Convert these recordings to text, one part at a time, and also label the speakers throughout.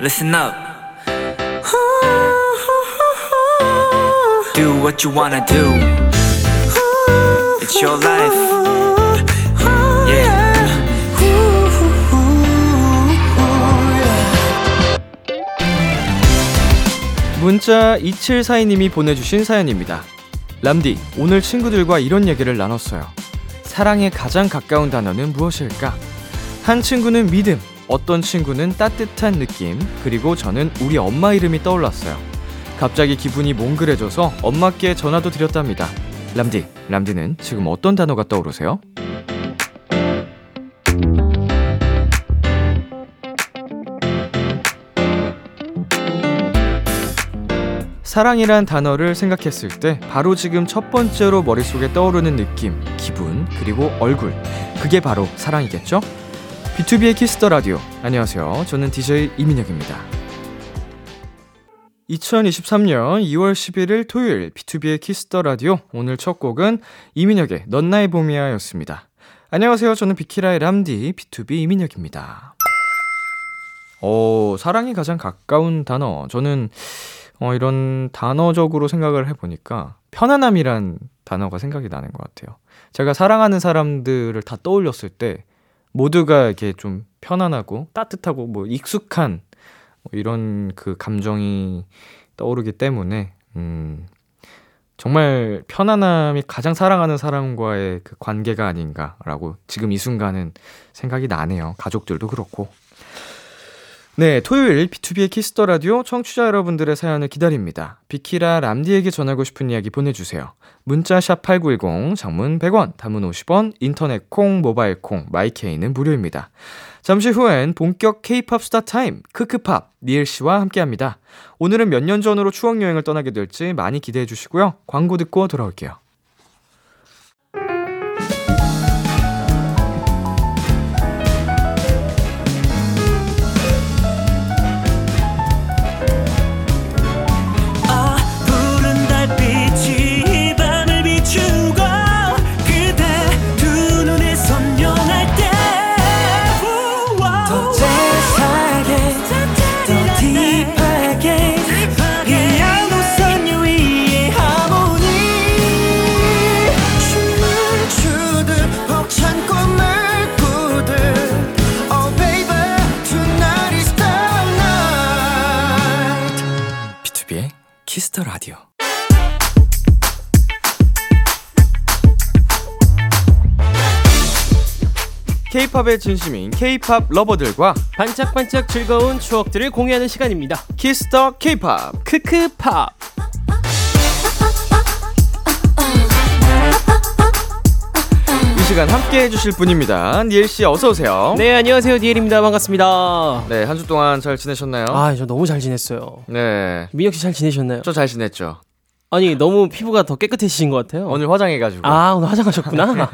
Speaker 1: listen up. Do what you wanna do. It's your life. Yeah.
Speaker 2: 문자 2742님이 보내주신 사연입니다. 람디, 오늘 친구들과 이런 얘기를 나눴어요. 사랑에 가장 가까운 단어는 무엇일까? 한 친구는 믿음, 어떤 친구는 따뜻한 느낌, 그리고 저는 우리 엄마 이름이 떠올랐어요. 갑자기 기분이 몽글해져서 엄마께 전화도 드렸답니다. 람디, 람디는 지금 어떤 단어가 떠오르세요? 사랑이란 단어를 생각했을 때 바로 지금 첫 번째로 머릿속에 떠오르는 느낌, 기분, 그리고 얼굴. 그게 바로 사랑이겠죠? B2B의 키스터 라디오. 안녕하세요. 저는 DJ 이민혁입니다. 2023년 2월 11일 토요일 B2B의 키스터 라디오. 오늘 첫 곡은 이민혁의 넌 나의 봄이야 였습니다. 안녕하세요. 저는 비키라의 람디 BTOB 이민혁입니다. 어, 사랑이 가장 가까운 단어. 저는 어, 이런 단어적으로 생각을 해 보니까 편안함이란 단어가 생각이 나는 것 같아요. 제가 사랑하는 사람들을 다 떠올렸을 때 모두가 이렇게 좀 편안하고 따뜻하고 뭐 익숙한 뭐 이런 그 감정이 떠오르기 때문에 음, 정말 편안함이 가장 사랑하는 사람과의 그 관계가 아닌가라고 지금 이 순간은 생각이 나네요. 가족들도 그렇고. 네, 토요일 B2B의 키스터 라디오 청취자 여러분들의 사연을 기다립니다. 비키라 람디에게 전하고 싶은 이야기 보내주세요. 문자 샵 #8910 장문 100원, 단문 50원, 인터넷 콩, 모바일 콩, My K는 무료입니다. 잠시 후엔 본격 K-pop 스타 타임 크크팝 니엘 씨와 함께합니다. 오늘은 몇 년 전으로 추억 여행을 떠나게 될지 많이 기대해 주시고요. 광고 듣고 돌아올게요.
Speaker 1: Kiss the
Speaker 2: Radio. K-pop에 진심인 K-pop lover들과
Speaker 3: 반짝반짝 즐거운 추억들을 공유하는 시간입니다.
Speaker 2: Kiss the K-pop.
Speaker 3: 크크팝.
Speaker 2: 시간 함께 해주실 분입니다. 니엘 씨 어서 오세요.
Speaker 3: 네, 안녕하세요. 니엘입니다. 반갑습니다.
Speaker 2: 네, 한 주 동안 잘 지내셨나요?
Speaker 3: 아, 저 너무 잘 지냈어요.
Speaker 2: 네.
Speaker 3: 민혁 씨 잘 지내셨나요?
Speaker 2: 저 잘 지냈죠.
Speaker 3: 아니, 너무 피부가 더 깨끗해지신 것 같아요.
Speaker 2: 오늘 화장해가지고.
Speaker 3: 아, 오늘 화장하셨구나.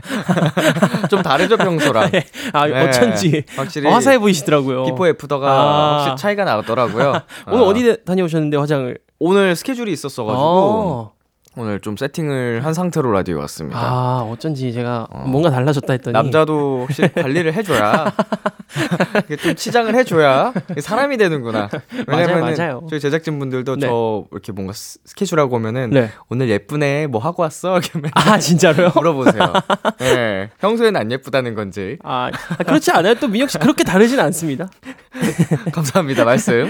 Speaker 2: 좀 다르죠, 평소랑.
Speaker 3: 네. 아,
Speaker 2: 네.
Speaker 3: 어쩐지
Speaker 2: 확실히
Speaker 3: 화사해 보이시더라고요.
Speaker 2: 비포 애프터가
Speaker 3: 아.
Speaker 2: 확실히 차이가 나더라고요.
Speaker 3: 오늘
Speaker 2: 아,
Speaker 3: 어디 다녀오셨는데 화장을?
Speaker 2: 오늘 스케줄이 있었어가지고
Speaker 3: 아,
Speaker 2: 오늘 좀 세팅을 한 상태로 라디오 왔습니다.
Speaker 3: 아, 어쩐지 제가 뭔가 달라졌다 했더니
Speaker 2: 남자도 확실히 관리를 해줘야 좀 치장을 해줘야 사람이 되는구나. 왜냐면
Speaker 3: 맞아요, 맞아요.
Speaker 2: 저희 제작진 분들도
Speaker 3: 네.
Speaker 2: 저 이렇게 뭔가 스- 스케줄하고 오면은
Speaker 3: 네.
Speaker 2: 오늘 예쁘네 뭐 하고 왔어 이렇게
Speaker 3: 아, 진짜로요?
Speaker 2: 물어보세요. 네. 평소에는 안 예쁘다는 건지
Speaker 3: 아, 아, 그렇지 않아요. 또 민혁 씨 그렇게 다르진 않습니다.
Speaker 2: 감사합니다 말씀.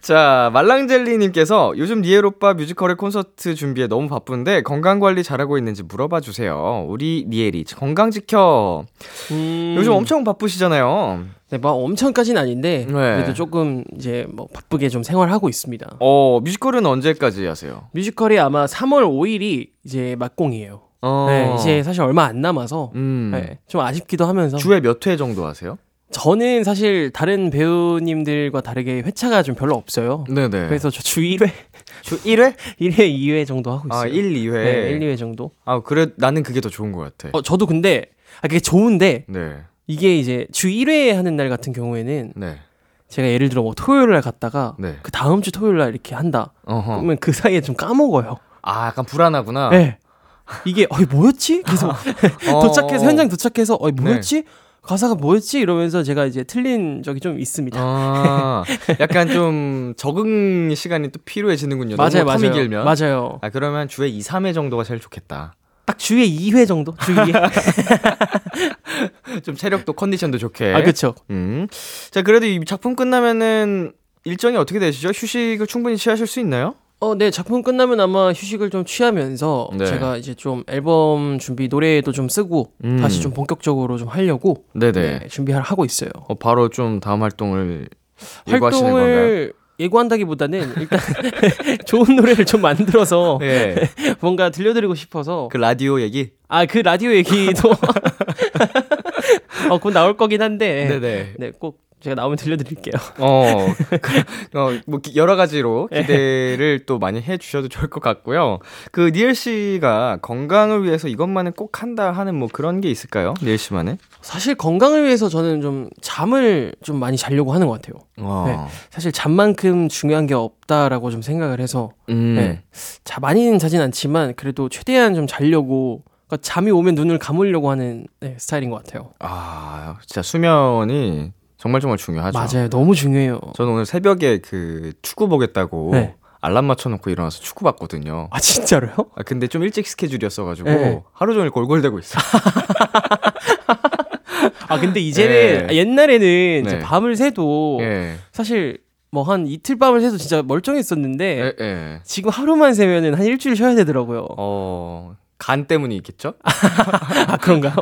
Speaker 2: 자 말랑젤리님께서 요즘 니엘 오빠 뮤지컬의 콘서트 준비에 너무 바쁜데 건강 관리 잘하고 있는지 물어봐 주세요. 우리 니엘이 건강 지켜.
Speaker 3: 음,
Speaker 2: 요즘 엄청 바쁘시잖아요.
Speaker 3: 네, 뭐 엄청까지는 아닌데
Speaker 2: 네.
Speaker 3: 그래도 조금 이제 뭐 바쁘게 좀 생활하고 있습니다.
Speaker 2: 어 뮤지컬은 언제까지 하세요?
Speaker 3: 뮤지컬이 아마 3월 5일이 이제 막공이에요.
Speaker 2: 어.
Speaker 3: 네, 이제 사실 얼마 안 남아서
Speaker 2: 음.
Speaker 3: 네, 좀 아쉽기도 하면서
Speaker 2: 주에 몇 회 정도 하세요?
Speaker 3: 저는 사실 다른 배우님들과 다르게 회차가 좀 별로 없어요.
Speaker 2: 네네.
Speaker 3: 그래서 저 주 1회,
Speaker 2: 주 1회?
Speaker 3: 1회, 2회 정도 하고 있어요.
Speaker 2: 아, 1, 2회.
Speaker 3: 네, 1, 2회 정도.
Speaker 2: 아, 그래 나는 그게 더 좋은 것 같아.
Speaker 3: 어, 저도 근데 아, 그게 좋은데
Speaker 2: 네.
Speaker 3: 이게 이제 주 1회 하는 날 같은 경우에는
Speaker 2: 네.
Speaker 3: 제가 예를 들어 뭐 토요일 날 갔다가
Speaker 2: 네.
Speaker 3: 그 다음 주 토요일 날 이렇게 한다.
Speaker 2: 어허.
Speaker 3: 그러면 그 사이에 좀 까먹어요.
Speaker 2: 아, 약간 불안하구나.
Speaker 3: 네. 이게 어이 뭐였지? 계속
Speaker 2: 어.
Speaker 3: 도착해서 현장 도착해서 어이 뭐였지? 가사가 뭐였지 이러면서 제가 이제 틀린 적이 좀 있습니다.
Speaker 2: 아, 약간 좀 적응 시간이 또 필요해지는군요.
Speaker 3: 맞아요,
Speaker 2: 너무
Speaker 3: 맞아요.
Speaker 2: 길면.
Speaker 3: 맞아요.
Speaker 2: 아, 그러면 주에 2, 3회 정도가 제일 좋겠다.
Speaker 3: 딱 주에 2회 정도? 주 2회?
Speaker 2: 좀 체력도 컨디션도 좋게.
Speaker 3: 아, 그쵸.
Speaker 2: 음. 자, 그래도 이 작품 끝나면은 일정이 어떻게 되시죠? 휴식을 충분히 취하실 수 있나요?
Speaker 3: 어, 네, 작품 끝나면 아마 휴식을 좀 취하면서
Speaker 2: 네.
Speaker 3: 제가 이제 좀 앨범 준비, 노래도 좀 쓰고
Speaker 2: 음.
Speaker 3: 다시 좀 본격적으로 좀 하려고
Speaker 2: 네네.
Speaker 3: 네, 준비를 하고 있어요.
Speaker 2: 어, 바로 좀 다음 활동을 예고하시는 건가요?
Speaker 3: 활동을 예고한다기보다는 일단 좋은 노래를 좀 만들어서
Speaker 2: 네.
Speaker 3: 뭔가 들려드리고 싶어서
Speaker 2: 그 라디오 얘기?
Speaker 3: 아 그 라디오 얘기도 어, 곧 나올 거긴 한데
Speaker 2: 네네.
Speaker 3: 네, 꼭 제가 나오면 들려드릴게요.
Speaker 2: 어, 그, 어, 뭐, 기- 여러 가지로 기대를 또 많이 해 주셔도 좋을 것 같고요. 그, 니엘 씨가 건강을 위해서 이것만은 꼭 한다 하는 뭐 그런 게 있을까요? 니엘 씨만의?
Speaker 3: 사실 건강을 위해서 저는 좀 잠을 좀 많이 자려고 하는 것 같아요.
Speaker 2: 어.
Speaker 3: 네. 사실 잠만큼 중요한 게 없다라고 좀 생각을 해서
Speaker 2: 음.
Speaker 3: 네. 자 많이는 자진 않지만 그래도 최대한 좀 자려고 그러니까 잠이 오면 눈을 감으려고 하는 네, 스타일인 것 같아요.
Speaker 2: 아, 진짜 수면이 정말 정말 중요하죠.
Speaker 3: 맞아요, 너무 중요해요.
Speaker 2: 저는 오늘 새벽에 그 축구 보겠다고
Speaker 3: 네.
Speaker 2: 알람 맞춰놓고 일어나서 축구 봤거든요.
Speaker 3: 아 진짜로요?
Speaker 2: 아, 근데 좀 일찍 스케줄이었어가지고
Speaker 3: 네.
Speaker 2: 하루 종일 골골대고 있어요.
Speaker 3: 아 근데 이제는
Speaker 2: 네.
Speaker 3: 옛날에는 이제
Speaker 2: 네.
Speaker 3: 밤을 새도
Speaker 2: 예.
Speaker 3: 사실 뭐 한 이틀 밤을 새도 진짜 멀쩡했었는데
Speaker 2: 예, 예.
Speaker 3: 지금 하루만 새면은 한 일주일 쉬어야 되더라고요.
Speaker 2: 어, 간 때문이 있겠죠?
Speaker 3: 아 그런가요?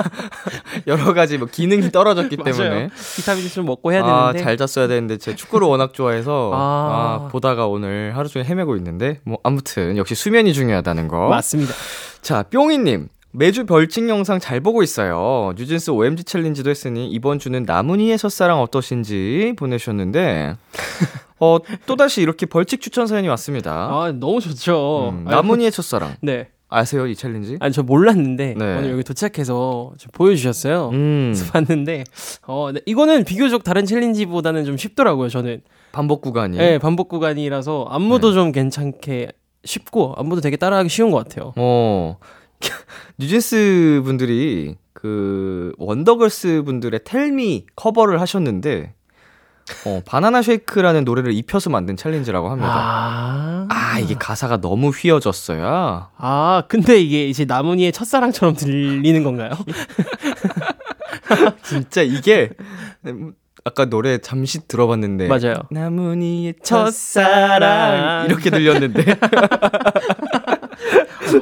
Speaker 2: 여러 가지 뭐 기능이 떨어졌기 때문에.
Speaker 3: 맞아요. 비타민 좀 먹고 해야
Speaker 2: 아,
Speaker 3: 되는데
Speaker 2: 잘 잤어야 되는데 제가 축구를 워낙 좋아해서
Speaker 3: 아.
Speaker 2: 아, 보다가 오늘 하루 종일 헤매고 있는데 뭐 아무튼 역시 수면이 중요하다는 거.
Speaker 3: 맞습니다.
Speaker 2: 자, 뿅이님. 매주 벌칙 영상 잘 보고 있어요. 뉴진스 OMG challenge도 했으니 이번 주는 나문희의 첫사랑 어떠신지 보내주셨는데 어, 또다시 이렇게 벌칙 추천 사연이 왔습니다.
Speaker 3: 아 너무 좋죠.
Speaker 2: 음, 나문희의 첫사랑.
Speaker 3: 네.
Speaker 2: 아세요, 이 challenge?
Speaker 3: 아니 저 몰랐는데
Speaker 2: 네.
Speaker 3: 오늘 여기 도착해서 좀 보여주셨어요.
Speaker 2: 음,
Speaker 3: 봤는데 어 네, 이거는 비교적 다른 challenge보다는 좀 쉽더라고요. 저는
Speaker 2: 반복 구간이.
Speaker 3: 네, 반복 구간이라서 안무도
Speaker 2: 네.
Speaker 3: 좀 괜찮게 쉽고 안무도 되게 따라하기 쉬운 것 같아요.
Speaker 2: 어, 뉴진스 분들이 그 원더걸스 분들의 Tell Me 커버를 하셨는데, 어, 바나나 쉐이크라는 노래를 입혀서 만든 challenge라고 합니다.
Speaker 3: 아,
Speaker 2: 아, 이게 가사가 너무 휘어졌어야.
Speaker 3: 아 근데 이게 이제 나문희의 첫사랑처럼 들리는 건가요?
Speaker 2: 진짜 이게, 음, 아까 노래 잠시 들어봤는데.
Speaker 3: 맞아요. 첫사랑.
Speaker 2: 첫사랑. 이렇게 들렸는데.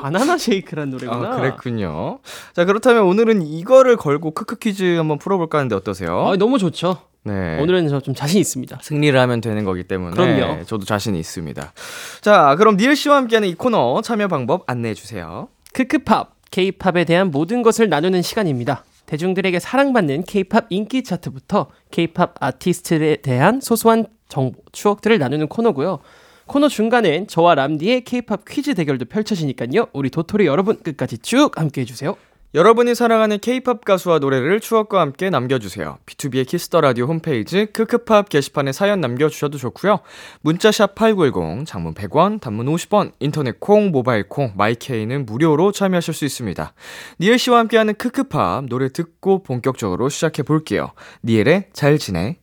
Speaker 3: 바나나 쉐이크란 노래구나.
Speaker 2: 아, 그랬군요. 자, 그렇다면 오늘은 이거를 걸고 크크 퀴즈 한번 풀어볼까 하는데 어떠세요?
Speaker 3: 아, 너무 좋죠.
Speaker 2: 네.
Speaker 3: 오늘은 저 좀 자신 있습니다.
Speaker 2: 승리를 하면 되는 거기 때문에
Speaker 3: 그럼요.
Speaker 2: 저도 자신이 있습니다. 자, 그럼 니엘 씨와 함께하는 이 코너 참여 방법 안내해 주세요.
Speaker 3: 크크팝, K-팝에 대한 모든 것을 나누는 시간입니다. 대중들에게 사랑받는 K-팝 인기 차트부터 K-팝 아티스트에 대한 소소한 정보, 추억들을 나누는 코너고요. 코너 중간엔 저와 람디의 K-팝 퀴즈 대결도 펼쳐지니까요. 우리 도토리 여러분 끝까지 쭉 함께 해주세요.
Speaker 2: 여러분이 사랑하는 K-팝 가수와 노래를 추억과 함께 남겨주세요. B2B의 키스터 라디오 홈페이지 크크팝 게시판에 사연 남겨주셔도 좋고요. 문자샵 #8910 장문 100원, 단문 50원, 인터넷 콩, 모바일 콩, 마이케이는 무료로 참여하실 수 있습니다. 니엘 씨와 함께하는 크크팝 노래 듣고 본격적으로 시작해 볼게요. 니엘의 잘 지내.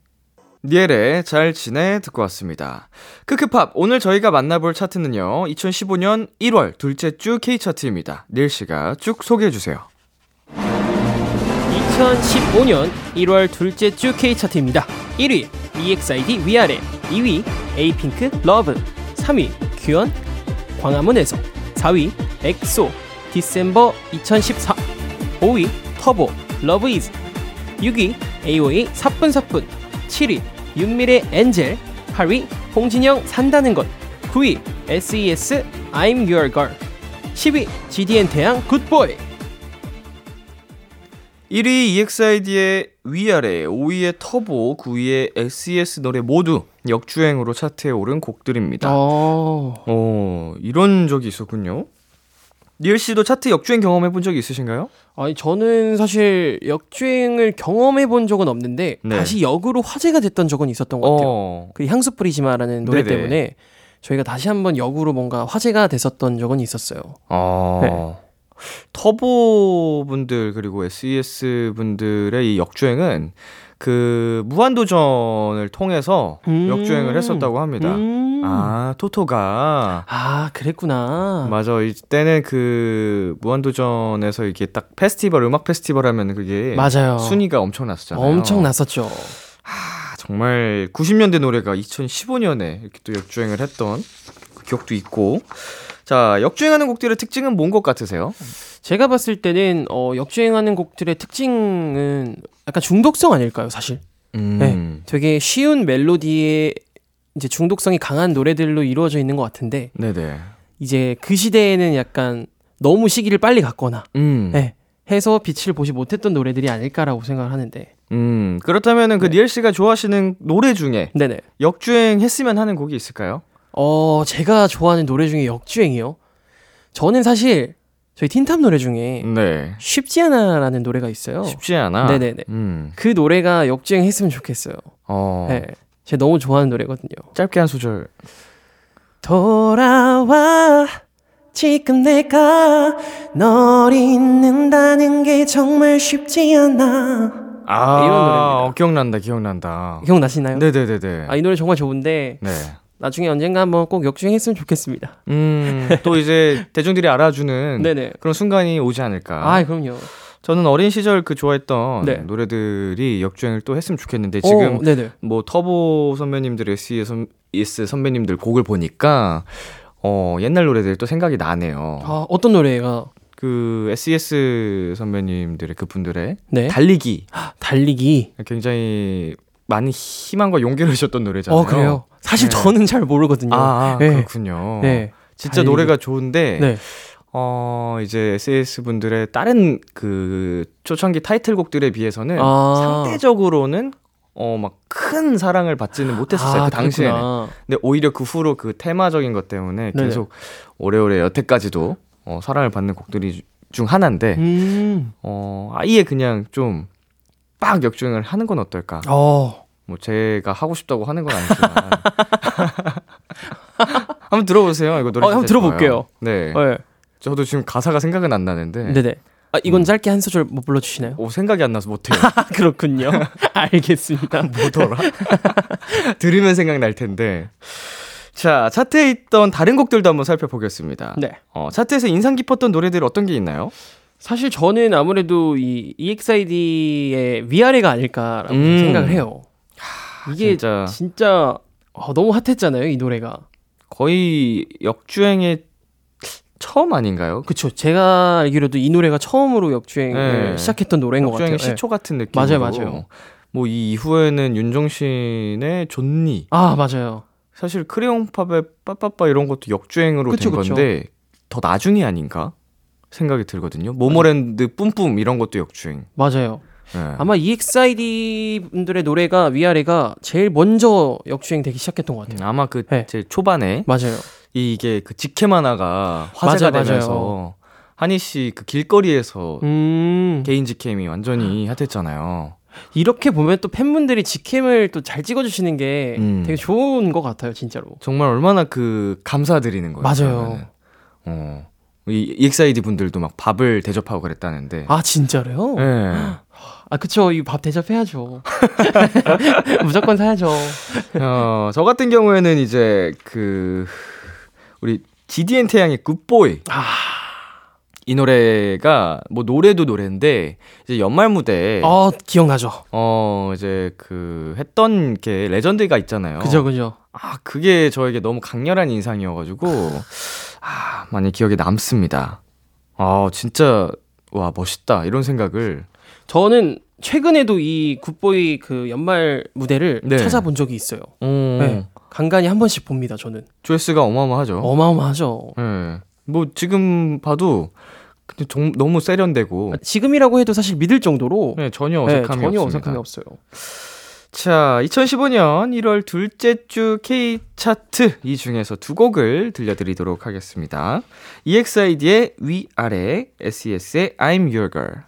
Speaker 2: 니엘의 잘 지내 듣고 왔습니다. 크크팝 오늘 저희가 만나볼 차트는요. 2015년 1월 둘째 주 K 차트입니다. 니엘 씨가 쭉 소개해 주세요.
Speaker 3: 2015년 1월 둘째 주 K-차트입니다. 1위 EXID 위아래 2위 에이핑크 LUV 3위 규현 광화문에서 4위 엑소 December 2014 5위 터보 Love Is 6위 AOA 사뿐사뿐 7위 윤미래 Angel 8위 홍진영 산다는 것 9위 SES I'm Your Girl 10위 GD & 태양 Good Boy
Speaker 2: 1위 EXID의 위아래, 5위의 터보, 9위의 SES 노래 모두 역주행으로 차트에 오른 곡들입니다.
Speaker 3: 어...
Speaker 2: 어, 이런 적이 있었군요. 니엘 씨도 차트 역주행 경험해 본 적이 있으신가요?
Speaker 3: 아니 저는 사실 역주행을 경험해 본 적은 없는데
Speaker 2: 네.
Speaker 3: 다시 역으로 화제가 됐던 적은 있었던 것 같아요.
Speaker 2: 어.
Speaker 3: 그 향수 뿌리지마라는 노래
Speaker 2: 네네.
Speaker 3: 때문에 저희가 다시 한번 역으로 뭔가 화제가 됐었던 적은 있었어요.
Speaker 2: 어. 터보 분들 그리고 SES 분들의 이 역주행은 그 무한도전을 통해서
Speaker 3: 음.
Speaker 2: 역주행을 했었다고 합니다.
Speaker 3: 음.
Speaker 2: 아, 토토가
Speaker 3: 아, 그랬구나.
Speaker 2: 맞아. 이때는 그 무한도전에서 이게 딱 페스티벌 음악 페스티벌 하면 그게
Speaker 3: 맞아요.
Speaker 2: 순위가 엄청 났었잖아요.
Speaker 3: 엄청 났었죠.
Speaker 2: 아, 정말 90년대 노래가 2015년에 이렇게 또 역주행을 했던 그 기억도 있고. 자, 역주행하는 곡들의 특징은 뭔 것 같으세요?
Speaker 3: 제가 봤을 때는 어, 역주행하는 곡들의 특징은 약간 중독성 아닐까요, 사실?
Speaker 2: 음.
Speaker 3: 네. 되게 쉬운 멜로디에 이제 중독성이 강한 노래들로 이루어져 있는 것 같은데
Speaker 2: 네네.
Speaker 3: 이제 그 시대에는 약간 너무 시기를 빨리 갔거나
Speaker 2: 음.
Speaker 3: 네, 해서 빛을 보지 못했던 노래들이 아닐까라고 생각을 하는데
Speaker 2: 음. 그렇다면은 그
Speaker 3: 네.
Speaker 2: 니엘 씨가 좋아하시는 노래 중에
Speaker 3: 네네
Speaker 2: 역주행 했으면 하는 곡이 있을까요?
Speaker 3: 어 제가 좋아하는 노래 중에 역주행이요 저는 사실 저희 틴탑 노래 중에
Speaker 2: 네.
Speaker 3: 쉽지 않아라는 노래가 있어요
Speaker 2: 쉽지 않아.
Speaker 3: 네네네.
Speaker 2: 음.
Speaker 3: 그 노래가 역주행했으면 좋겠어요
Speaker 2: 어.
Speaker 3: 네, 제가 너무 좋아하는 노래거든요
Speaker 2: 짧게 한 소절.
Speaker 3: 돌아와 지금 내가 널 잊는다는 게 정말 쉽지 않아
Speaker 2: 아,
Speaker 3: 이런 노래입니다.
Speaker 2: 어, 기억난다, 기억난다.
Speaker 3: 기억나시나요?
Speaker 2: 네네네네.
Speaker 3: 아 이 노래 정말 좋은데
Speaker 2: 네.
Speaker 3: 나중에 언젠가 한번 꼭 역주행했으면 좋겠습니다.
Speaker 2: 음, 또 이제 대중들이 알아주는
Speaker 3: 네네.
Speaker 2: 그런 순간이 오지 않을까.
Speaker 3: 아 그럼요.
Speaker 2: 저는 어린 시절 그 좋아했던
Speaker 3: 네.
Speaker 2: 노래들이 역주행을 또 했으면 좋겠는데 지금
Speaker 3: 오, 네네.
Speaker 2: 뭐 터보 선배님들, SES 선, ES 선배님들 곡을 보니까 어, 옛날 노래들이 또 생각이 나네요.
Speaker 3: 아 어떤 노래가
Speaker 2: 그 SES 선배님들의 그분들의
Speaker 3: 네
Speaker 2: 달리기
Speaker 3: 달리기.
Speaker 2: 굉장히 많이 희망과 용기를 주셨던 노래잖아요.
Speaker 3: 어 그래요. 사실
Speaker 2: 네.
Speaker 3: 저는 잘 모르거든요.
Speaker 2: 아, 아,
Speaker 3: 네.
Speaker 2: 그렇군요.
Speaker 3: 네.
Speaker 2: 진짜
Speaker 3: 달리기.
Speaker 2: 노래가 좋은데
Speaker 3: 네.
Speaker 2: 어, 이제 SAS 분들의 다른 그 초창기 타이틀곡들에 비해서는
Speaker 3: 아.
Speaker 2: 상대적으로는 어, 막 큰 사랑을 받지는 못했었어요.
Speaker 3: 아,
Speaker 2: 그 당시에는.
Speaker 3: 그렇구나.
Speaker 2: 근데 오히려 그 후로 그 테마적인 것 때문에
Speaker 3: 네네.
Speaker 2: 계속 오래오래 여태까지도 어, 사랑을 받는 곡들이 중 하나인데
Speaker 3: 음.
Speaker 2: 어, 아예 그냥 좀 빡 역주행을 하는 건 어떨까?
Speaker 3: 어.
Speaker 2: 뭐 제가 하고 싶다고 하는 건 아니지만 한번 들어보세요. 이거 노래
Speaker 3: 어, 한번 들어볼게요.
Speaker 2: 네.
Speaker 3: 네.
Speaker 2: 저도 지금 가사가 생각은 안 나는데
Speaker 3: 네네. 아 이건
Speaker 2: 음.
Speaker 3: 짧게 한 소절 못 불러주시나요?
Speaker 2: 오 생각이 안 나서 못해요.
Speaker 3: 아 그렇군요. 알겠습니다.
Speaker 2: 뭐더라? 들으면 생각날 텐데. 자 차트에 있던 다른 곡들도 한번 살펴보겠습니다.
Speaker 3: 네.
Speaker 2: 어, 차트에서 인상 깊었던 노래들 어떤 게 있나요?
Speaker 3: 사실 저는 아무래도 이 EXID의 위아래가 아닐까라고
Speaker 2: 음.
Speaker 3: 생각을 해요. 이게
Speaker 2: 진짜
Speaker 3: 진짜 어, 너무 핫했잖아요, 이 노래가.
Speaker 2: 거의 역주행의 처음 아닌가요?
Speaker 3: 그쵸. 제가 알기로도 이 노래가 처음으로 역주행을
Speaker 2: 네.
Speaker 3: 시작했던 노래인 것 같아요.
Speaker 2: 역주행의
Speaker 3: 네.
Speaker 2: 시초 같은 느낌으로.
Speaker 3: 맞아요, 맞아요.
Speaker 2: 뭐 이 이후에는 윤종신의 존니,
Speaker 3: 아, 맞아요.
Speaker 2: 사실 크레용팝의 빠빠빠 이런 것도 역주행으로
Speaker 3: 그쵸,
Speaker 2: 된
Speaker 3: 그쵸.
Speaker 2: 건데 더 나중이 아닌가 생각이 들거든요. 모모랜드 뿜뿜 이런 것도 역주행.
Speaker 3: 맞아요.
Speaker 2: 네.
Speaker 3: 아마 EXID 분들의 노래가 위아래가 제일 먼저 역주행 되기 시작했던 것 같아요.
Speaker 2: 아마 그
Speaker 3: 네.
Speaker 2: 제 초반에
Speaker 3: 맞아요.
Speaker 2: 이게 그 직캠 하나가 화제가
Speaker 3: 맞아요,
Speaker 2: 되면서
Speaker 3: 맞아요.
Speaker 2: 한희 씨 그 길거리에서
Speaker 3: 음.
Speaker 2: 개인 직캠이 완전히 핫했잖아요.
Speaker 3: 이렇게 보면 또 팬분들이 직캠을 또 잘 찍어주시는 게
Speaker 2: 음.
Speaker 3: 되게 좋은 것 같아요, 진짜로.
Speaker 2: 정말 얼마나 그 감사드리는 거예요.
Speaker 3: 맞아요.
Speaker 2: 그러면은. 어. 이 EXID 분들도 막 밥을 대접하고 그랬다는데.
Speaker 3: 아, 진짜로요?
Speaker 2: 네.
Speaker 3: 아, 그쵸. 이 밥 대접해야죠. 무조건 사야죠.
Speaker 2: 어, 저 같은 경우에는 이제 그 우리 GDN 태양의 굿보이
Speaker 3: 아,
Speaker 2: 이 노래가 뭐 노래도 노래인데 이제 연말 무대에 어,
Speaker 3: 어, 기억나죠.
Speaker 2: 이제 그 했던 게 레전드가 있잖아요.
Speaker 3: 그죠, 그죠.
Speaker 2: 아 그게 저에게 너무 강렬한 인상이어가지고 아 많이 기억에 남습니다. 아 진짜 와 멋있다 이런 생각을
Speaker 3: 저는 최근에도 이 굿보이 그 연말 무대를
Speaker 2: 네.
Speaker 3: 찾아본 적이 있어요.
Speaker 2: 어,
Speaker 3: 네. 간간히 한 번씩 봅니다, 저는.
Speaker 2: 조회수가 어마어마하죠.
Speaker 3: 어마어마하죠.
Speaker 2: 예. 뭐 지금 봐도 근데 좀 너무 세련되고
Speaker 3: 지금이라고 해도 사실 믿을 정도로
Speaker 2: 네, 전혀
Speaker 3: 네,
Speaker 2: 어색함이
Speaker 3: 전혀
Speaker 2: 없습니다.
Speaker 3: 어색함이 없어요.
Speaker 2: 자, 2015년 1월 둘째 주 K 차트 이 중에서 두 곡을 들려드리도록 하겠습니다. EXID의 위아래, SES의 I'm Your Girl.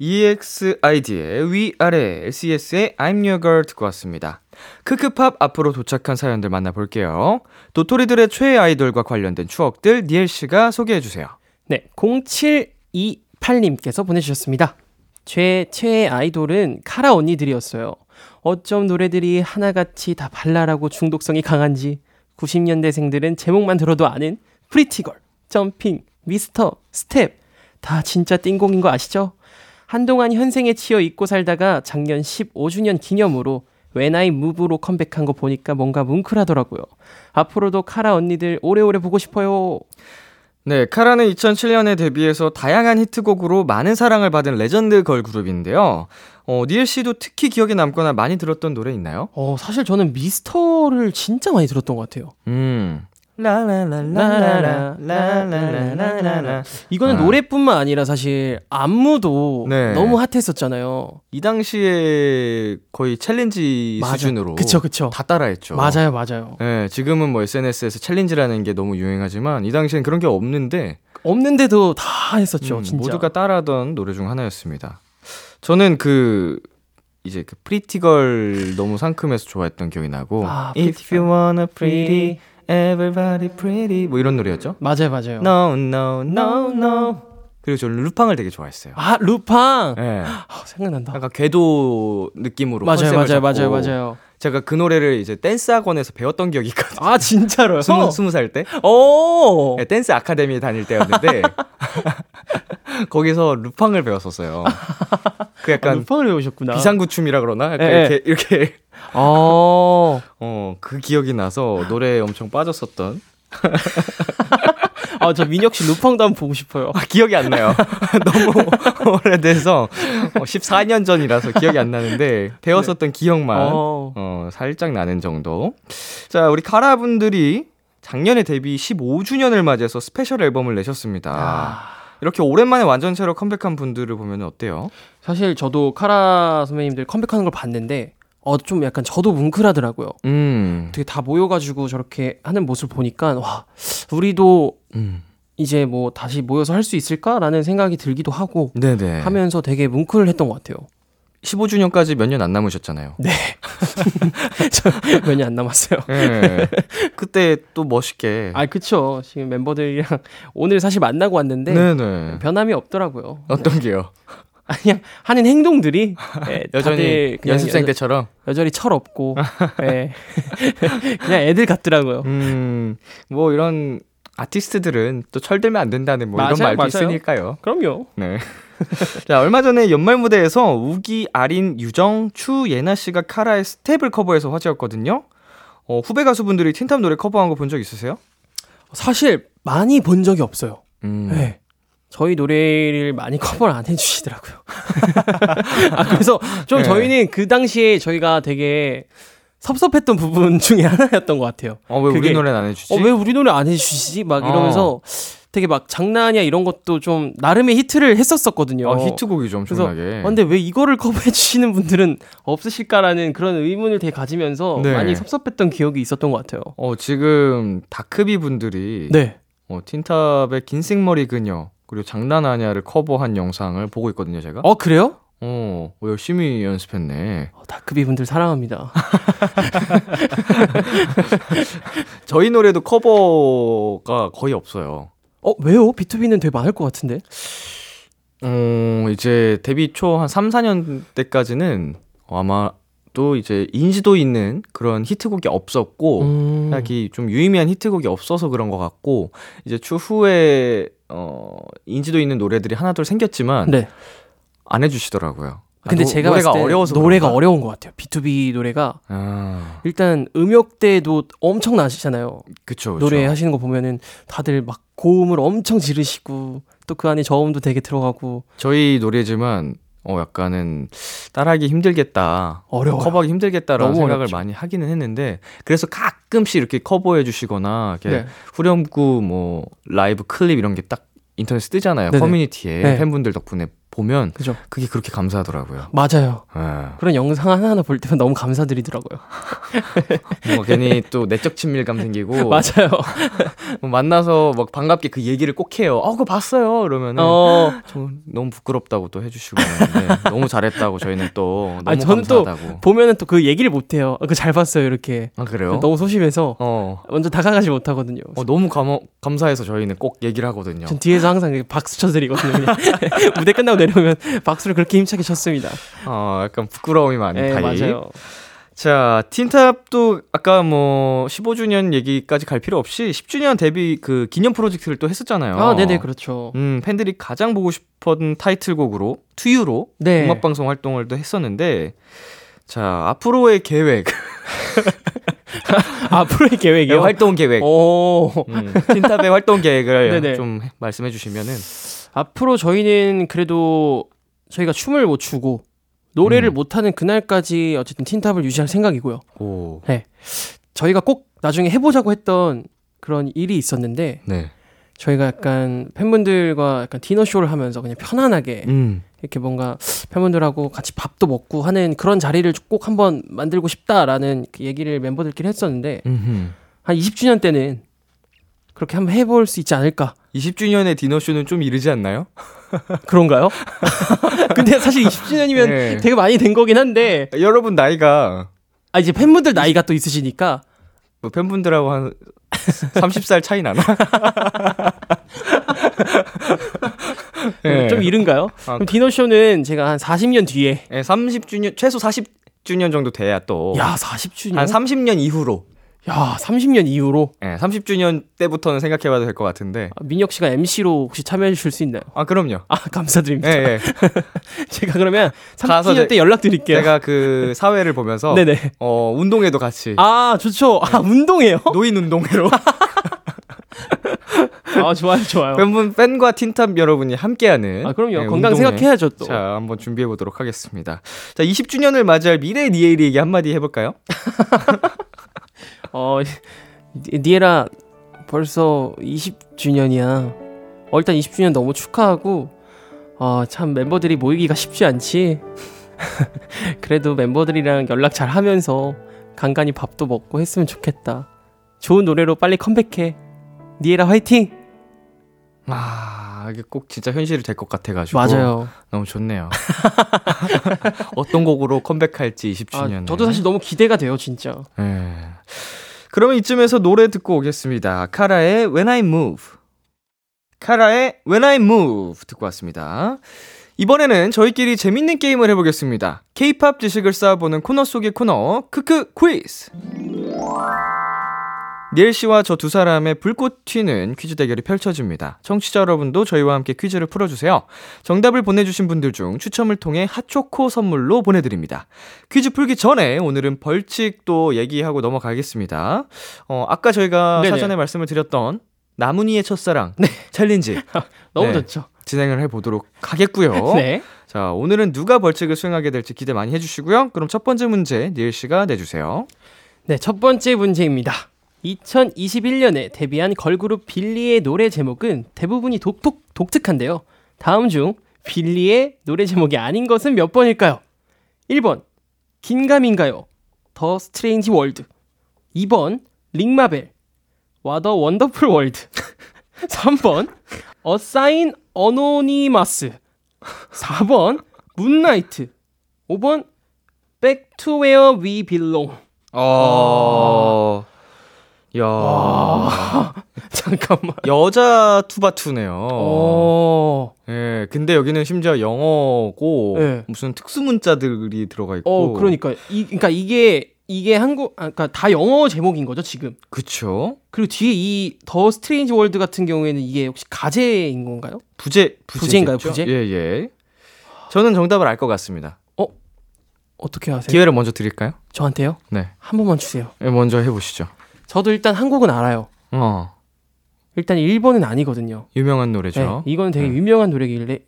Speaker 2: EXID의 위아래, SES의 I'm Your Girl 듣고 왔습니다. 크크팝 앞으로 도착한 사연들 만나볼게요. 도토리들의 최애 아이돌과 관련된 추억들 니엘 씨가 소개해 주세요.
Speaker 3: 네, 0728님께서 보내주셨습니다. 제 최애 아이돌은 카라 언니들이었어요. 어쩜 노래들이 하나같이 다 발랄하고 중독성이 강한지 90년대생들은 제목만 들어도 아는 Pretty Girl, Jumping, Mister, Step 다 진짜 띵곡인 거 아시죠? 한동안 현생에 치여 잊고 살다가 작년 15주년 기념으로 When I Move로 컴백한 거 보니까 뭔가 뭉클하더라고요. 앞으로도 카라 언니들 오래오래 보고 싶어요.
Speaker 2: 네, 카라는 2007년에 데뷔해서 다양한 히트곡으로 많은 사랑을 받은 레전드 걸 그룹인데요. 어, 니엘 씨도 특히 기억에 남거나 많이 들었던 노래 있나요?
Speaker 3: 어, 사실 저는 Mister를 진짜 많이 들었던 것 같아요.
Speaker 2: 음.
Speaker 3: 라라라라라라라라라라. 이거는
Speaker 2: 아.
Speaker 3: 노래뿐만 아니라 사실 안무도
Speaker 2: 네.
Speaker 3: 너무 핫했었잖아요.
Speaker 2: 이 당시에 거의 challenge
Speaker 3: 맞아.
Speaker 2: 수준으로
Speaker 3: 그쵸, 그쵸.
Speaker 2: 다 따라했죠.
Speaker 3: 맞아요, 맞아요.
Speaker 2: 네, 지금은 뭐 SNS에서 challenge라는 게 너무 유행하지만 이 당시엔 그런 게 없는데
Speaker 3: 없는데도 다 했었죠,
Speaker 2: 음,
Speaker 3: 진짜.
Speaker 2: 모두가 따라하던 노래 중 하나였습니다. 저는 그 이제 그 Pretty Girl 너무 상큼해서 좋아했던 기억이 나고
Speaker 3: 아,
Speaker 2: If you wanna pretty everybody pretty 뭐 이런 노래였죠?
Speaker 3: 맞아요, 맞아요.
Speaker 2: No no no no 그리고 저는 루팡을 되게 좋아했어요.
Speaker 3: 아, 루팡.
Speaker 2: 네.
Speaker 3: 아, 생각난다.
Speaker 2: 약간 괴도 느낌으로
Speaker 3: 맞아요,
Speaker 2: 컨셉을
Speaker 3: 맞아요, 맞아요, 맞아요.
Speaker 2: 제가 그 노래를 이제 댄스 학원에서 배웠던 기억이 있거든요.
Speaker 3: 아, 진짜로요?
Speaker 2: 스무 스무 살 때.
Speaker 3: 오!
Speaker 2: 네, 댄스 아카데미에 다닐 때였는데 거기서 루팡을 배웠었어요. 그
Speaker 3: 아,
Speaker 2: 약간
Speaker 3: 루팡을 배우셨구나.
Speaker 2: 비상구춤이라 그러나 약간
Speaker 3: 예,
Speaker 2: 이렇게 이렇게
Speaker 3: 어.
Speaker 2: 어 그 기억이 나서 노래에 엄청 빠졌었던
Speaker 3: 아, 저 민혁 씨 루팡도 한번 보고 싶어요.
Speaker 2: 아, 기억이 안 나요. 너무 오래돼서 어, 14년 전이라서 기억이 안 나는데 배웠었던 기억만
Speaker 3: 어.
Speaker 2: 어, 살짝 나는 정도. 자, 우리 카라 분들이 작년에 데뷔 15주년을 맞이해서 special 앨범을 내셨습니다.
Speaker 3: 아.
Speaker 2: 이렇게 오랜만에 완전체로 컴백한 분들을 보면 어때요?
Speaker 3: 사실 저도 카라 선배님들 컴백하는 걸 봤는데 어 좀 약간 저도 뭉클하더라고요.
Speaker 2: 음.
Speaker 3: 되게 다 모여가지고 저렇게 하는 모습을 보니까 와 우리도
Speaker 2: 음.
Speaker 3: 이제 뭐 다시 모여서 할 수 있을까라는 생각이 들기도 하고
Speaker 2: 네네.
Speaker 3: 하면서 되게 뭉클했던 것 같아요.
Speaker 2: 15주년까지 몇 년 안 남으셨잖아요.
Speaker 3: 네. 몇 년 안 남았어요.
Speaker 2: 네. 그때 또 멋있게.
Speaker 3: 아 그쵸. 지금 멤버들이랑 오늘 사실 만나고 왔는데
Speaker 2: 네네.
Speaker 3: 변함이 없더라고요.
Speaker 2: 어떤 게요?
Speaker 3: 그냥 하는 행동들이 예,
Speaker 2: 여전히 연습생 때처럼.
Speaker 3: 여전히 철없고 예. 그냥 애들 같더라고요.
Speaker 2: 음, 뭐 이런 아티스트들은 또 철들면 안 된다는 뭐 이런
Speaker 3: 맞아요,
Speaker 2: 말도
Speaker 3: 맞아요.
Speaker 2: 있으니까요.
Speaker 3: 그럼요.
Speaker 2: 네. 자, 얼마 전에 연말 무대에서 우기, 아린, 유정, 추, 예나 씨가 카라의 스텝을 커버해서 화제였거든요. 어, 후배 가수분들이 틴탑 노래 커버한 거 본 적 있으세요?
Speaker 3: 사실 많이 본 적이 없어요.
Speaker 2: 음.
Speaker 3: 네. 저희 노래를 많이 커버를 안 해주시더라고요. 아, 그래서 좀
Speaker 2: 네.
Speaker 3: 저희는 그 당시에 저희가 되게 섭섭했던 부분 중에 하나였던 것 같아요.
Speaker 2: 어, 왜 우리
Speaker 3: 그게-
Speaker 2: 노래는 안 해주지?
Speaker 3: 어, 왜 우리 노래 안 해주시지? 막 이러면서 되게 막 장난아냐 이런 것도 좀 나름의 히트를 했었었거든요.
Speaker 2: 어, 히트곡이죠,
Speaker 3: 그래서
Speaker 2: 엄청나게.
Speaker 3: 어, 근데 왜 이거를 커버해 주시는 분들은 없으실까라는 그런 의문을 되게 가지면서
Speaker 2: 네.
Speaker 3: 많이 섭섭했던 기억이 있었던 것 같아요.
Speaker 2: 어, 지금 다크비 분들이
Speaker 3: 네.
Speaker 2: 어, 틴탑의 긴 생머리 그녀 그리고 장난하냐를 커버한 영상을 보고 있거든요, 제가.
Speaker 3: 어 그래요?
Speaker 2: 어, 어, 열심히 연습했네.
Speaker 3: 어, 다크비 분들 사랑합니다.
Speaker 2: 저희 노래도 커버가 거의 없어요.
Speaker 3: 어 왜요? B2B는 되게 많을 것 같은데.
Speaker 2: 어, 이제 데뷔 초 한 3, 4년 때까지는 아마 또 이제 인지도 있는 그런 히트곡이 없었고,
Speaker 3: 음.
Speaker 2: 딱히 좀 유의미한 히트곡이 없어서 그런 것 같고, 이제 추후에, 어, 인지도 있는 노래들이 하나둘 생겼지만,
Speaker 3: 네.
Speaker 2: 안 해주시더라고요. 아,
Speaker 3: 근데
Speaker 2: 노-
Speaker 3: 제가
Speaker 2: 노래가 어려워서
Speaker 3: 노래가
Speaker 2: 그런가?
Speaker 3: 어려운 것 같아요. B2B 노래가
Speaker 2: 아,
Speaker 3: 일단 음역대도 엄청 나시잖아요.
Speaker 2: 그쵸, 그쵸.
Speaker 3: 노래 하시는 거 보면은 다들 막 고음을 엄청 지르시고 또 그 안에 저음도 되게 들어가고
Speaker 2: 저희 노래지만, 어, 약간은 따라하기 힘들겠다.
Speaker 3: 어려워요.
Speaker 2: 커버하기 힘들겠다라는
Speaker 3: 너무
Speaker 2: 생각을
Speaker 3: 어렵죠.
Speaker 2: 많이 하기는 했는데, 그래서 가끔씩 이렇게 커버해 주시거나, 이렇게
Speaker 3: 네.
Speaker 2: 후렴구 뭐, 라이브 클립 이런 게 딱 인터넷에 뜨잖아요.
Speaker 3: 네네.
Speaker 2: 커뮤니티에
Speaker 3: 네.
Speaker 2: 팬분들 덕분에 보면
Speaker 3: 그죠?
Speaker 2: 그게 그렇게 감사하더라고요.
Speaker 3: 맞아요.
Speaker 2: 예.
Speaker 3: 그런 영상 하나하나 볼 때면 너무 감사드리더라고요.
Speaker 2: 뭔가 괜히 또 내적 친밀감 생기고
Speaker 3: 맞아요.
Speaker 2: 뭐 만나서 막 반갑게 그 얘기를 꼭 해요. 어, 그거 봤어요. 이러면은
Speaker 3: 어,
Speaker 2: 좀 너무 부끄럽다고 또 해주시고 너무 잘했다고 저희는 또 너무
Speaker 3: 아니, 저는 또
Speaker 2: 감사하다고.
Speaker 3: 보면은 또 그 얘기를 못 해요. 그잘 봤어요, 이렇게.
Speaker 2: 아 그래요?
Speaker 3: 너무 소심해서
Speaker 2: 어.
Speaker 3: 먼저 다가가지 못하거든요.
Speaker 2: 어, 너무 감, 감사해서 저희는 꼭 얘기를 하거든요.
Speaker 3: 전 뒤에서 항상 박수 쳐드리거든요. 무대 끝나고 내 려오면 박수를 그렇게 힘차게 쳤습니다.
Speaker 2: 어, 약간 부끄러움이 많은
Speaker 3: 네,
Speaker 2: 타입.
Speaker 3: 맞아요.
Speaker 2: 자, 틴탑도 아까 뭐 15주년 얘기까지 갈 필요 없이 10주년 데뷔 그 기념 프로젝트를 또 했었잖아요.
Speaker 3: 아, 네네, 그렇죠.
Speaker 2: 음, 팬들이 가장 보고 싶었던 타이틀곡으로 투유로
Speaker 3: 네.
Speaker 2: 음악 방송 활동을 또 했었는데 자, 앞으로의 계획,
Speaker 3: 앞으로의 계획이요?
Speaker 2: 활동 계획.
Speaker 3: 오.
Speaker 2: 음, 틴탑의 활동 계획을
Speaker 3: 네네.
Speaker 2: 좀 말씀해 주시면은
Speaker 3: 앞으로 저희는 그래도 저희가 춤을 못 추고 노래를
Speaker 2: 음.
Speaker 3: 못하는 그날까지 어쨌든 틴탑을 유지할 생각이고요.
Speaker 2: 오.
Speaker 3: 저희가 꼭 나중에 해보자고 했던 그런 일이 있었는데
Speaker 2: 네.
Speaker 3: 저희가 약간 팬분들과 약간 디너 쇼를 하면서 그냥 편안하게
Speaker 2: 음.
Speaker 3: 이렇게 뭔가 팬분들하고 같이 밥도 먹고 하는 그런 자리를 꼭 한번 만들고 싶다라는 그 얘기를 멤버들끼리 했었는데
Speaker 2: 음흠.
Speaker 3: 한 20주년 때는 그렇게 한번 해볼 수 있지 않을까
Speaker 2: 20주년의 디너쇼는 좀 이르지 않나요?
Speaker 3: 그런가요? 근데 사실 20주년이면
Speaker 2: 네.
Speaker 3: 되게 많이 된 거긴 한데
Speaker 2: 여러분 나이가
Speaker 3: 아 이제 팬분들 나이가 또 있으시니까
Speaker 2: 뭐 팬분들하고 한 30살 차이 나나? 네.
Speaker 3: 좀 이른가요?
Speaker 2: 아,
Speaker 3: 그럼 디너 쇼는 제가 한 40년 뒤에
Speaker 2: 예, 30주년 최소 40주년 정도 돼야
Speaker 3: 또한야 40주년
Speaker 2: 30년 이후로
Speaker 3: 야 30년 이후로
Speaker 2: 예, 30주년 때부터는 생각해봐도 될 것 같은데
Speaker 3: 아, 민혁 씨가 MC로 혹시 참여해 주실 수 있나요?
Speaker 2: 아 그럼요.
Speaker 3: 아 감사드립니다.
Speaker 2: 예, 예.
Speaker 3: 제가 그러면
Speaker 2: 가서
Speaker 3: 30주년
Speaker 2: 제-
Speaker 3: 때 연락 드릴게요.
Speaker 2: 제가 그 사회를 보면서
Speaker 3: 네네.
Speaker 2: 어 운동회도 같이
Speaker 3: 아 좋죠. 아 운동해요?
Speaker 2: 노인 운동회로
Speaker 3: 아 좋아요 좋아요.
Speaker 2: 팬분 팬과 틴탑 여러분이 함께하는
Speaker 3: 아 그럼요
Speaker 2: 예,
Speaker 3: 건강
Speaker 2: 운동회.
Speaker 3: 생각해야죠 또.
Speaker 2: 자, 한번 준비해 보도록 하겠습니다. 자, 20주년을 맞이할 미래 니에리 얘기 한마디 해볼까요?
Speaker 3: 어 니- 니에라 벌써 20주년이야. 어, 일단 20주년 너무 축하하고 어, 참 멤버들이 모이기가 쉽지 않지. 그래도 멤버들이랑 연락 잘 하면서 간간히 밥도 먹고 했으면 좋겠다. 좋은 노래로 빨리 컴백해. 니에라 화이팅!
Speaker 2: 아, 이게 꼭 진짜 현실이 될 것 같아가지고.
Speaker 3: 맞아요.
Speaker 2: 너무 좋네요. 어떤 곡으로 컴백할지
Speaker 3: 아,
Speaker 2: 20주년.
Speaker 3: 저도 사실 너무 기대가 돼요, 진짜.
Speaker 2: 예. 그러면 이쯤에서 노래 듣고 오겠습니다. 카라의 When I Move. 카라의 When I Move 듣고 왔습니다. 이번에는 저희끼리 재밌는 게임을 해보겠습니다. K-팝 지식을 쌓아보는 코너 속의 코너, 크크 퀴즈. 니엘 씨와 저 두 사람의 불꽃 튀는 퀴즈 대결이 펼쳐집니다. 청취자 여러분도 저희와 함께 퀴즈를 풀어주세요. 정답을 보내주신 분들 중 추첨을 통해 핫초코 선물로 보내드립니다. 퀴즈 풀기 전에 오늘은 벌칙도 얘기하고 넘어가겠습니다. 어, 아까 저희가
Speaker 3: 네네.
Speaker 2: 사전에 말씀을 드렸던 나문희의 첫사랑 challenge
Speaker 3: 너무
Speaker 2: 네.
Speaker 3: 좋죠.
Speaker 2: 진행을 해보도록 하겠고요.
Speaker 3: 네.
Speaker 2: 자, 오늘은 누가 벌칙을 수행하게 될지 기대 많이 해주시고요. 그럼 첫 번째 문제 니엘 씨가 내주세요.
Speaker 3: 네, 첫 번째 문제입니다. 2021년에 데뷔한 걸그룹 빌리의 노래 제목은 대부분이 독특, 독특한데요. 다음 중 빌리의 노래 제목이 아닌 것은 몇 번일까요? 1번 긴가민가요? the strange world. 2번 RING ma Bell. what a wonderful world. 3번 a sign anonymous. 4번 moon night. 5번 Back to where we belong
Speaker 2: 어, 야,
Speaker 3: 잠깐만
Speaker 2: 여자 투바투네요.
Speaker 3: 어.
Speaker 2: 예, 근데 여기는 심지어 영어고
Speaker 3: 네.
Speaker 2: 무슨 특수 문자들이 들어가 있고.
Speaker 3: 어, 그러니까 이 그러니까 이게 이게 한국 아, 그러니까 다 영어 제목인 거죠, 지금.
Speaker 2: 그쵸?
Speaker 3: 그리고 뒤에 이 the strange world 같은 경우에는 이게 혹시 가제인 건가요?
Speaker 2: 부제
Speaker 3: 부제인가요?
Speaker 2: 부제? 예, 예. 저는 정답을 알 것 같습니다.
Speaker 3: 어떻게 하세요?
Speaker 2: 기회를 먼저 드릴까요?
Speaker 3: 저한테요?
Speaker 2: 네.
Speaker 3: 한 번만 주세요.
Speaker 2: 예, 먼저 해보시죠.
Speaker 3: 저도 일단 한국은 알아요.
Speaker 2: 어,
Speaker 3: 일단 일본은 아니거든요.
Speaker 2: 유명한 노래죠.
Speaker 3: 네, 이거는 되게
Speaker 2: 네.
Speaker 3: 유명한 노래길래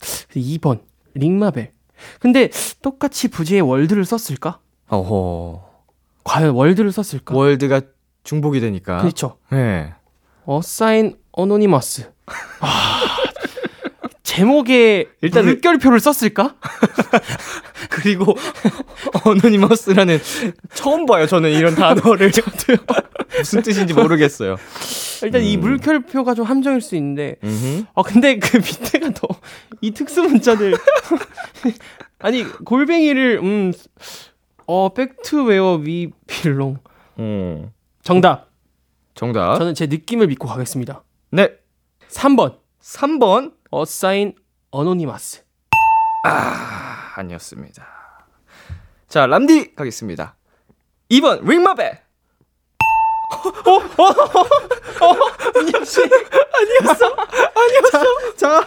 Speaker 3: 2번 링마벨. 근데 똑같이 부제에 월드를 썼을까?
Speaker 2: 어허.
Speaker 3: 과연 월드를 썼을까?
Speaker 2: 월드가 중복이 되니까.
Speaker 3: 그렇죠.
Speaker 2: 예.
Speaker 3: a sign anonymous. 아, 제목에 일단
Speaker 2: 물-
Speaker 3: 물결표를 썼을까?
Speaker 2: 그리고 anonymous라는 처음 봐요. 저는 이런 단어를 무슨 뜻인지 모르겠어요.
Speaker 3: 일단 이
Speaker 2: 음.
Speaker 3: 물결표가 좀 함정일 수 있는데
Speaker 2: 음흠.
Speaker 3: 아 근데 그 밑에가 더 이 특수 문자들 아니 골뱅이를 음어 back to where we belong
Speaker 2: 음.
Speaker 3: 정답
Speaker 2: 정답.
Speaker 3: 저는 제 느낌을 믿고 가겠습니다
Speaker 2: 네.
Speaker 3: 3번
Speaker 2: 3번
Speaker 3: 어사인 어노니마스
Speaker 2: 아, 아니었습니다. 자, 람디 가겠습니다. 2번 링마벨. 자,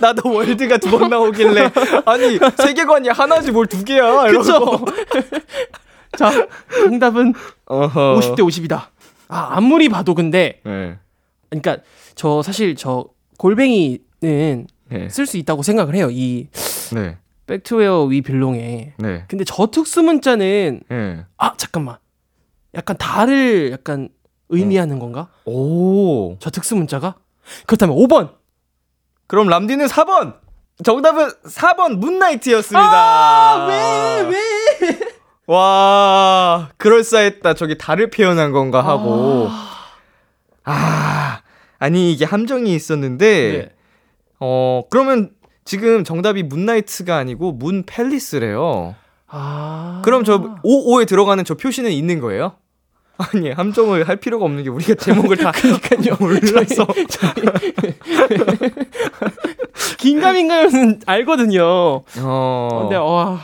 Speaker 2: 나도 월드가 두 번 나오길래 아니 세계관이 하나지 뭘 두 개야
Speaker 3: 그쵸 자 정답은
Speaker 2: 어허.
Speaker 3: 50대 50이다 아 아무리 봐도 근데
Speaker 2: 네.
Speaker 3: 그러니까 저 사실 저 골뱅이 는
Speaker 2: 네.
Speaker 3: 쓸수 있다고 생각을 해요 이
Speaker 2: 네.
Speaker 3: 백투웨어 위 빌롱에
Speaker 2: 네.
Speaker 3: 근데 저 특수 문자는
Speaker 2: 네.
Speaker 3: 아 잠깐만 약간 달을 약간 의미하는 건가?
Speaker 2: 오.
Speaker 3: 저 특수 문자가 그렇다면 5번
Speaker 2: 그럼 람디는 4번. 정답은 4번 문나이트였습니다.
Speaker 3: 아, 왜 왜?
Speaker 2: 와, 그럴싸했다. 저기 달을 표현한 건가 하고. 아, 아니 이게 함정이 있었는데
Speaker 3: 네.
Speaker 2: 어, 그러면 지금 정답이 문나이트가 아니고 문 팰리스래요.
Speaker 3: 아
Speaker 2: 그럼 저 55에 들어가는 저 표시는 있는 거예요? 아니, 함정을 할 필요가 없는 게 우리가 제목을 다 그러니까요. 몰라서.
Speaker 3: 긴가민가는 알거든요.
Speaker 2: 어.
Speaker 3: 근데 와